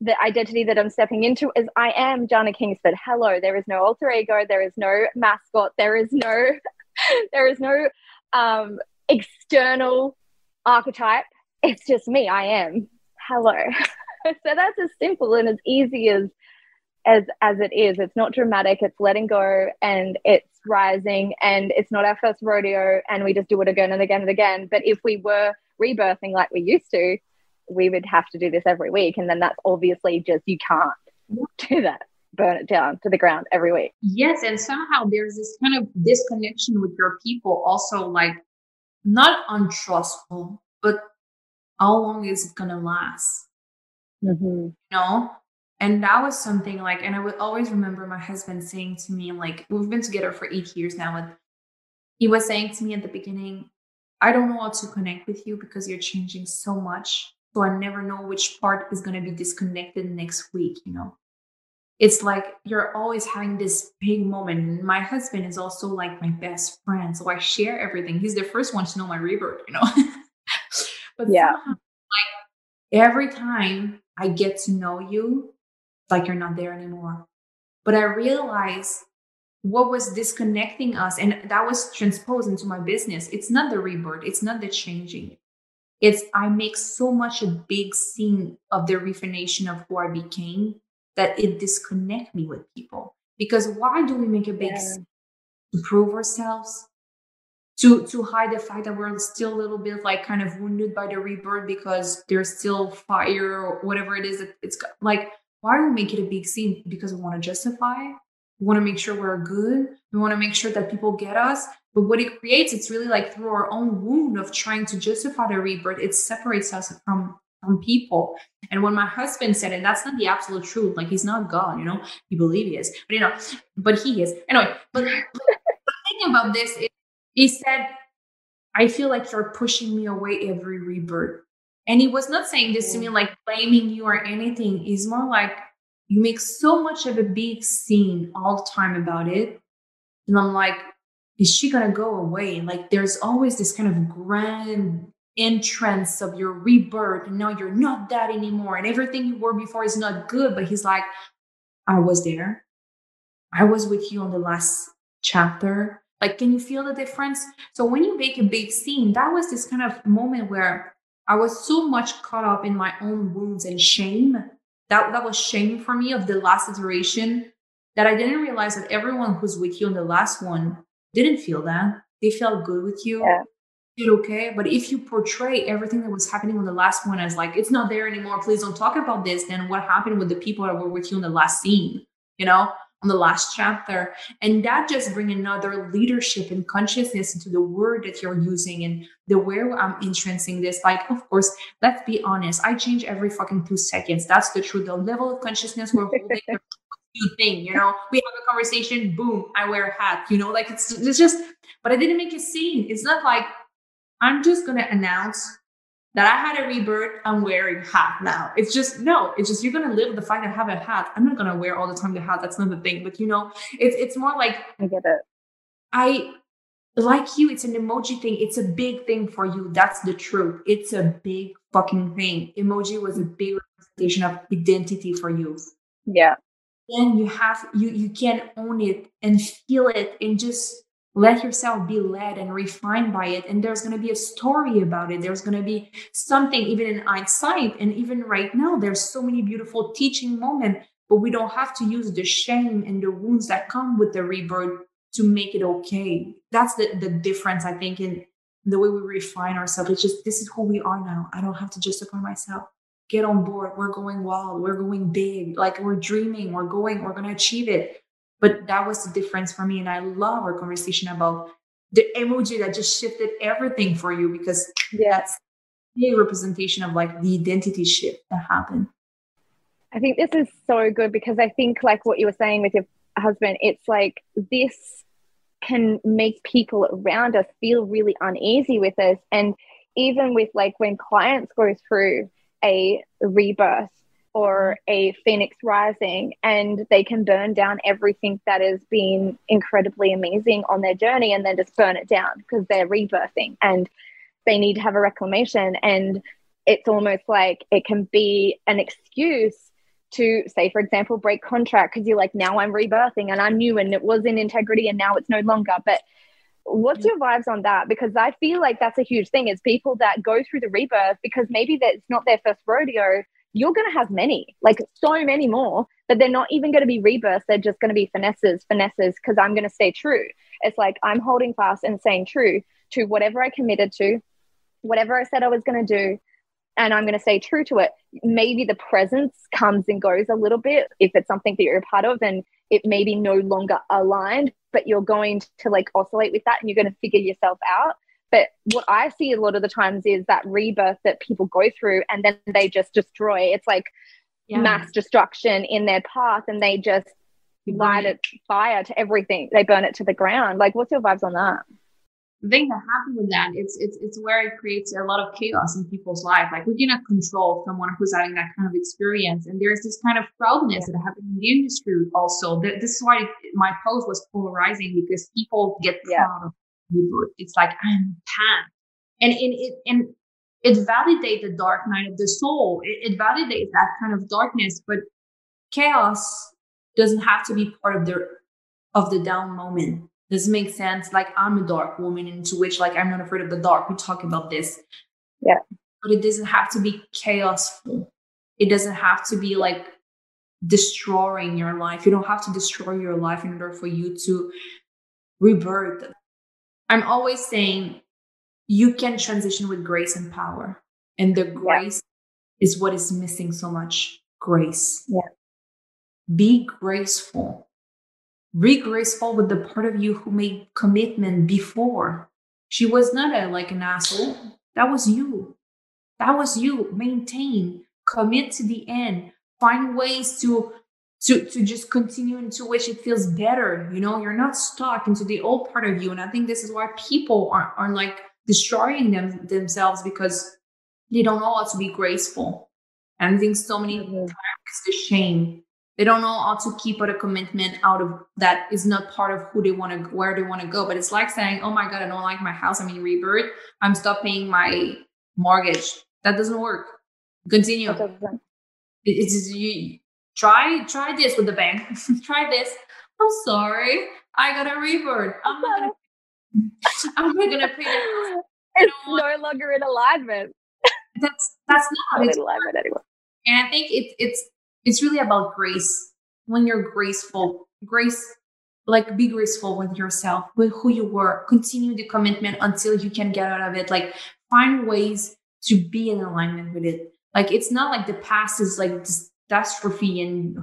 the identity that I'm stepping into is I am Jana Kingsford. Hello. There is no alter ego. There is no mascot. There is no, there is no um, external archetype. It's just me. I am. Hello. so that's as simple and as easy as as as it is. It's not dramatic. It's letting go and it's rising and it's not our first rodeo and we just do it again and again and again. But if we were rebirthing like we used to, we would have to do this every week. And then that's obviously just you can't do that burn it down to the ground every week. Yes. And somehow there's this kind of disconnection with your people, also like not untrustful, but how long is it going to last? Mm-hmm. You know? And that was something like, and I would always remember my husband saying to me, like, we've been together for eight years now. And he was saying to me at the beginning, I don't know how to connect with you because you're changing so much. So I never know which part is going to be disconnected next week, you know? it's like you're always having this big moment. My husband is also like my best friend. So I share everything. He's the first one to know my rebirth, you know. but yeah, like every time I get to know you, like you're not there anymore. But I realize what was disconnecting us, and that was transposed into my business. It's not the rebirth, it's not the changing. It's I make so much a big scene of the refination of who I became that it disconnect me with people. Because why do we make a big Yeah. scene? to prove ourselves? To to hide the fact that we're still a little bit like kind of wounded by the rebirth because there's still fire or whatever it is. It's got- like why do we make it a big scene? Because we want to justify. We want to make sure we're good. We want to make sure that people get us. But what it creates, it's really like through our own wound of trying to justify the rebirth, it separates us from from people. And when my husband said, and that's not the absolute truth, like he's not God, you know, you believe he is, but you know, but he is. Anyway, but the thing about this is he said, I feel like you're pushing me away every rebirth. And he was not saying this to me like blaming you or anything. He's more like, you make so much of a big scene all the time about it. And I'm like, is she gonna go away? Like there's always this kind of grand entrance of your rebirth, now you're not that anymore, and everything you were before is not good. But he's like, I was there. I was with you on the last chapter. Like, can you feel the difference? So when you make a big scene, that was this kind of moment where I was so much caught up in my own wounds and shame. That that was shame for me of the last iteration that I didn't realize that everyone who's with you on the last one didn't feel that. They felt good with you. Yeah. Did okay. But if you portray everything that was happening on the last one as like, it's not there anymore, please don't talk about this, then what happened with the people that were with you in the last scene, you know, on the last chapter? And that just bring another leadership and consciousness into the word that you're using and the way I'm entrancing this. Like, of course, let's be honest, I change every fucking two seconds. That's the truth. The level of consciousness we're holding new thing, you know. We have a conversation, boom, I wear a hat, you know, like it's it's just but I didn't make a scene. It's not like I'm just gonna announce that I had a rebirth, I'm wearing hat now. It's just no, it's just you're gonna live with the fact that I have a hat. I'm not gonna wear all the time the hat, that's not the thing. But you know, it's it's more like I get it. I like you, it's an emoji thing. It's a big thing for you. That's the truth. It's a big fucking thing. Emoji was a big representation of identity for you Yeah. Then you have you you can own it and feel it and just let yourself be led and refined by it. And there's going to be a story about it. There's going to be something even in hindsight and even right now there's so many beautiful teaching moments but we don't have to use the shame and the wounds that come with the rebirth to make it okay. That's the the difference i think in the way we refine ourselves. It's just this is who we are now. I don't have to justify myself get on board. We're going wild. We're going big. Like we're dreaming. We're going. We're going to achieve it. But that was the difference for me. And I love our conversation about the emoji that just shifted everything for you because Yeah. that's a representation of like the identity shift that happened. I think this is so good because I think, like what you were saying with your husband, it's like this can make people around us feel really uneasy with us. And even with like when clients go through a rebirth or mm-hmm. a phoenix rising and they can burn down everything that has been incredibly amazing on their journey and then just burn it down because they're rebirthing and they need to have a reclamation. And it's almost like it can be an excuse to say for example break contract because you're like now i'm rebirthing and i'm new and it was in integrity and now it's no longer but what's your vibes on that because i feel like that's a huge thing is people that go through the rebirth because maybe that's not their first rodeo you're going to have many like so many more but they're not even going to be rebirths they're just going to be finesses finesses because i'm going to stay true it's like i'm holding fast and staying true to whatever i committed to whatever i said i was going to do and I'm going to stay true to it. Maybe the presence comes and goes a little bit if it's something that you're a part of and it may be no longer aligned, but you're going to like oscillate with that and you're going to figure yourself out. But what I see a lot of the times is that rebirth that people go through and then they just destroy. It's like Yeah. mass destruction in their path and they just light it fire to everything. They burn it to the ground. Like, what's your vibes on that? The thing that happened with that it's it's it's where it creates a lot of chaos in people's life. Like we cannot control someone who's having that kind of experience. And there's this kind of proudness that happens in the industry also. This is why my post was polarizing because people get Yeah. proud of rebirth it's like i'm pan and in it and it validates the dark night of the soul. It, it validates that kind of darkness. But chaos doesn't have to be part of the of the down moment does it make sense? Like I'm a dark woman into which like I'm not afraid of the dark. We talk about this. Yeah. But it doesn't have to be chaosful. It doesn't have to be like destroying your life. You don't have to destroy your life in order for you to rebirth. I'm always saying you can transition with grace and power. And the grace yeah. is what is missing so much grace. Yeah. Be graceful. Be graceful with the part of you who made commitment before. She was not a like an asshole. That was you. That was you. Maintain, commit to the end, find ways to to to just continue into which it feels better. You know, you're not stuck into the old part of you. And I think this is why people are are like destroying them themselves because they don't know how to be graceful. And I think so many mm-hmm. times the shame. They don't know how to keep a commitment out of that is not part of who they want to where they want to go. But it's like saying, "Oh my god, I don't like my house. I'm in rebirth. I'm stop paying my mortgage." That doesn't work. Continue. It's you try try this with the bank. try this. I'm sorry. I got a rebirth. I'm not gonna I'm not gonna pay that. It's no longer in alignment. That's that's not, not in alignment anymore. And I think it's it's it's really about grace. When you're graceful, grace like be graceful with yourself, with who you were. Continue the commitment until you can get out of it. Like find ways to be in alignment with it. Like it's not like the past is like catastrophe and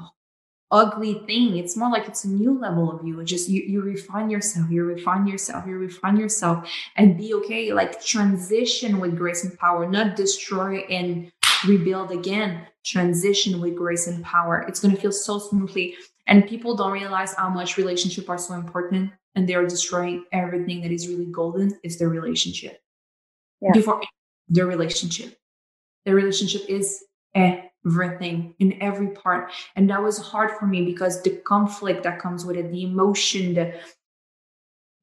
ugly thing. It's more like it's a new level of you. It's just you you refine yourself, you refine yourself, you refine yourself and be okay. Like transition with grace and power, not destroy and rebuild again. Transition with grace and power. It's gonna feel so smoothly. And people don't realize how much relationships are so important and they are destroying everything that is really golden is their relationship. Yeah. Before their relationship. Their relationship is everything in every part. And that was hard for me because the conflict that comes with it, the emotion, the,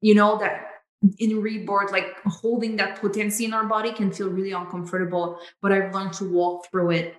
you know, that in rebirth, like holding that potency in our body can feel really uncomfortable. But I've learned to walk through it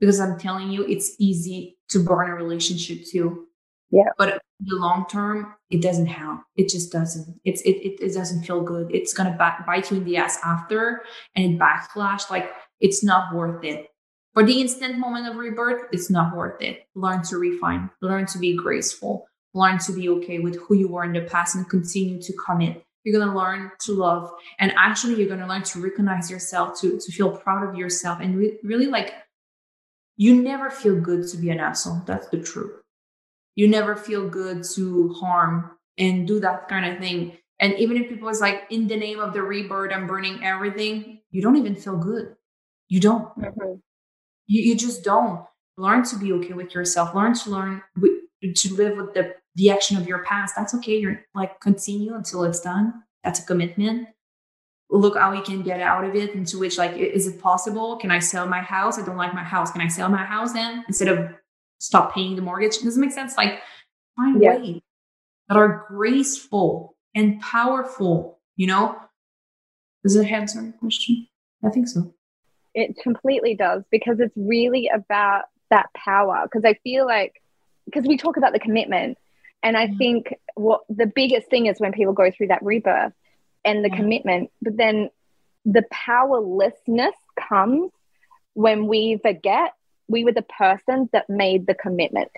because I'm telling you, it's easy to burn a relationship too. Yeah. But the long term, it doesn't help. It just doesn't. It's it it, it doesn't feel good. It's gonna back, bite you in the ass after, and it backflash. Like it's not worth it. For the instant moment of rebirth, it's not worth it. Learn to refine. Learn to be graceful. Learn to be okay with who you were in the past and continue to commit. You're gonna learn to love, and actually, you're gonna learn to recognize yourself, to to feel proud of yourself, and re- really like. You never feel good to be an asshole. That's the truth you never feel good to harm and do that kind of thing. And even if people is like, in the name of the rebirth, I'm burning everything, you don't even feel good. You don't. Mm-hmm. You, you just don't. Learn to be okay with yourself. Learn to learn with, to live with the the action of your past. That's okay. You're like continue until it's done. That's a commitment. Look how we can get out of it. Into which like, is it possible? Can I sell my house? I don't like my house. Can I sell my house then instead of stop paying the mortgage. Does it make sense? Like find yeah. ways that are graceful and powerful, you know? Does it answer your question? I think so. It completely does because it's really about that power. Because I feel like, because we talk about the commitment, and I yeah. think what the biggest thing is when people go through that rebirth and the yeah. commitment, but then the powerlessness comes when we forget we were the person that made the commitment.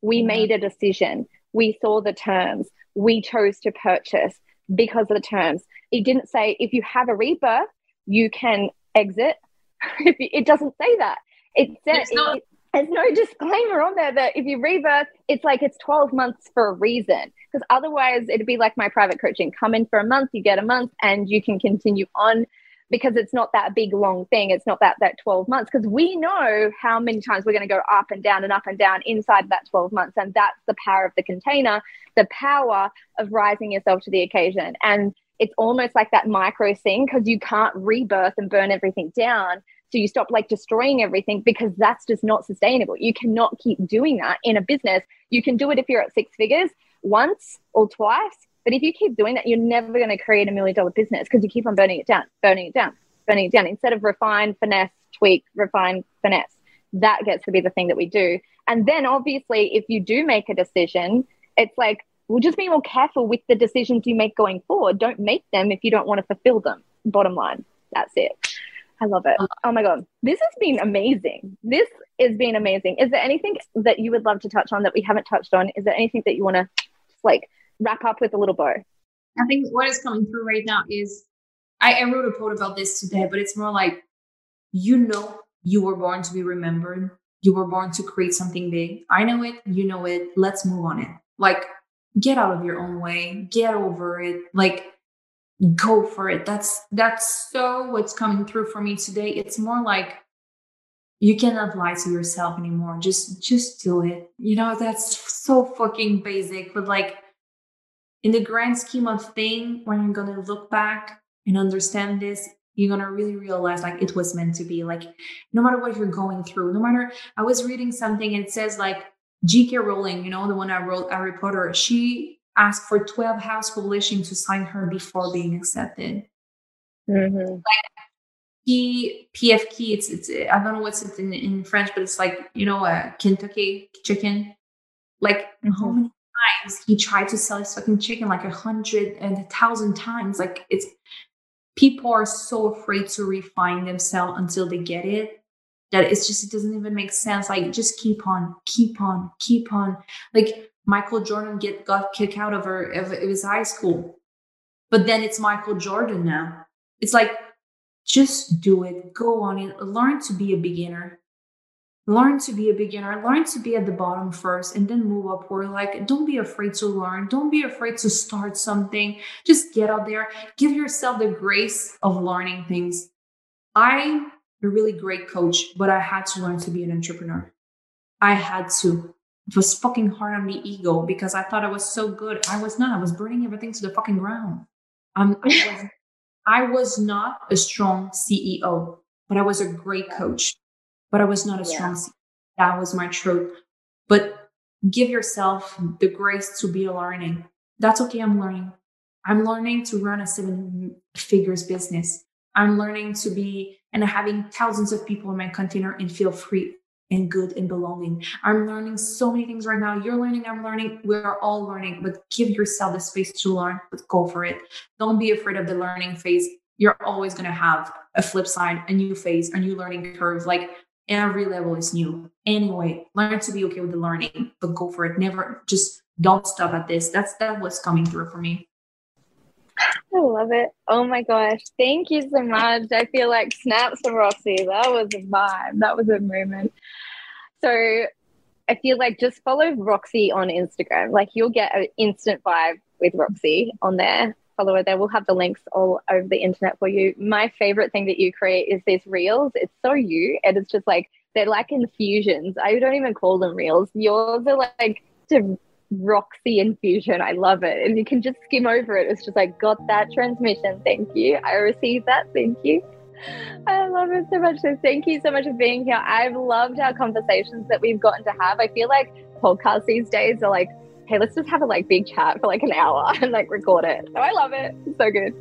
We mm-hmm. made a decision. We saw the terms. We chose to purchase because of the terms. It didn't say if you have a rebirth, you can exit. it doesn't say that. It says it, there's no disclaimer on there that if you rebirth, it's like it's 12 months for a reason. Because otherwise, it'd be like my private coaching. Come in for a month, you get a month, and you can continue on because it's not that big long thing. It's not that that 12 months. Because we know how many times we're going to go up and down and up and down inside that 12 months and that's the power of the container the power of rising yourself to the occasion. And it's almost like that micro thing because you can't rebirth and burn everything down so you stop like destroying everything because that's just not sustainable you cannot keep doing that in a business you can do it if you're at six figures once or twice but if you keep doing that, you're never going to create a million dollar business because you keep on burning it down, burning it down, burning it down. Instead of refine, finesse, tweak, refine, finesse, that gets to be the thing that we do. And then obviously, if you do make a decision, it's like, we'll just be more careful with the decisions you make going forward. Don't make them if you don't want to fulfill them. Bottom line, that's it. I love it. Um, oh my God. This has been amazing. This it's been amazing. Is there anything that you would love to touch on that we haven't touched on? Is there anything that you want to like wrap up with a little bow? I think what is coming through right now is I, I wrote a quote about this today, but it's more like you know you were born to be remembered. You were born to create something big. I know it, you know it. Let's move on it. Like get out of your own way, get over it. Like go for it. That's that's so what's coming through for me today. It's more like you cannot lie to yourself anymore. Just just do it. You know, that's so fucking basic, but like in the grand scheme of thing, when you're gonna look back and understand this, you're gonna really realize like it was meant to be. Like no matter what you're going through, no matter I was reading something and it says like J.K. Rowling, you know, the one I wrote Harry Potter, she asked for 12 house publishing to sign her before being accepted. Mm-hmm. Like P PFK, it's it's I don't know what's it in, in French, but it's like you know a Kentucky chicken. Like mm-hmm. how many times he tried to sell his fucking chicken like a hundred and a thousand times. Like it's people are so afraid to refine themselves until they get it that it's just it doesn't even make sense. Like just keep on, keep on, keep on. Like Michael Jordan get got kicked out of her of his high school, but then it's Michael Jordan now. It's like just do it, go on it, learn to be a beginner. Learn to be a beginner, learn to be at the bottom first and then move upward. Like, don't be afraid to learn. Don't be afraid to start something. Just get out there. Give yourself the grace of learning things. I'm a really great coach, but I had to learn to be an entrepreneur. I had to. It was fucking hard on the ego because I thought I was so good. I was not. I was burning everything to the fucking ground. Um, I was I was not a strong CEO, but I was a great coach. But I was not a strong yeah. CEO. That was my truth. But give yourself the grace to be learning. That's okay. I'm learning. I'm learning to run a seven figures business. I'm learning to be and having thousands of people in my container and feel free and good and belonging. I'm learning so many things right now. You're learning, I'm learning. We're all learning, but give yourself the space to learn, but go for it. Don't be afraid of the learning phase. You're always going to have a flip side, a new phase, a new learning curve. Like every level is new. Anyway, learn to be okay with the learning, but go for it. Never just don't stop at this. That's that was coming through for me. I love it. Oh my gosh. Thank you so much. I feel like snaps for Roxy. That was a vibe. That was a moment. So I feel like just follow Roxy on Instagram. Like you'll get an instant vibe with Roxy on there. Follow her there. We'll have the links all over the internet for you. My favorite thing that you create is these reels. It's so you, and it's just like they're like infusions. I don't even call them reels. Yours are like to Roxy infusion. I love it. And you can just skim over it. It's just like, got that transmission. Thank you. I received that. Thank you. I love it so much. So thank you so much for being here. I've loved our conversations that we've gotten to have. I feel like podcasts these days are like, hey, let's just have a like big chat for like an hour and like record it. So I love it. It's so good.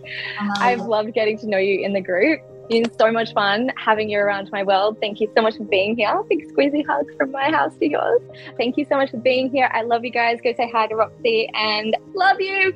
I've loved getting to know you in the group been so much fun having you around my world. Thank you so much for being here. Big squeezy hug from my house to yours. Thank you so much for being here. I love you guys. Go say hi to Roxy and love you.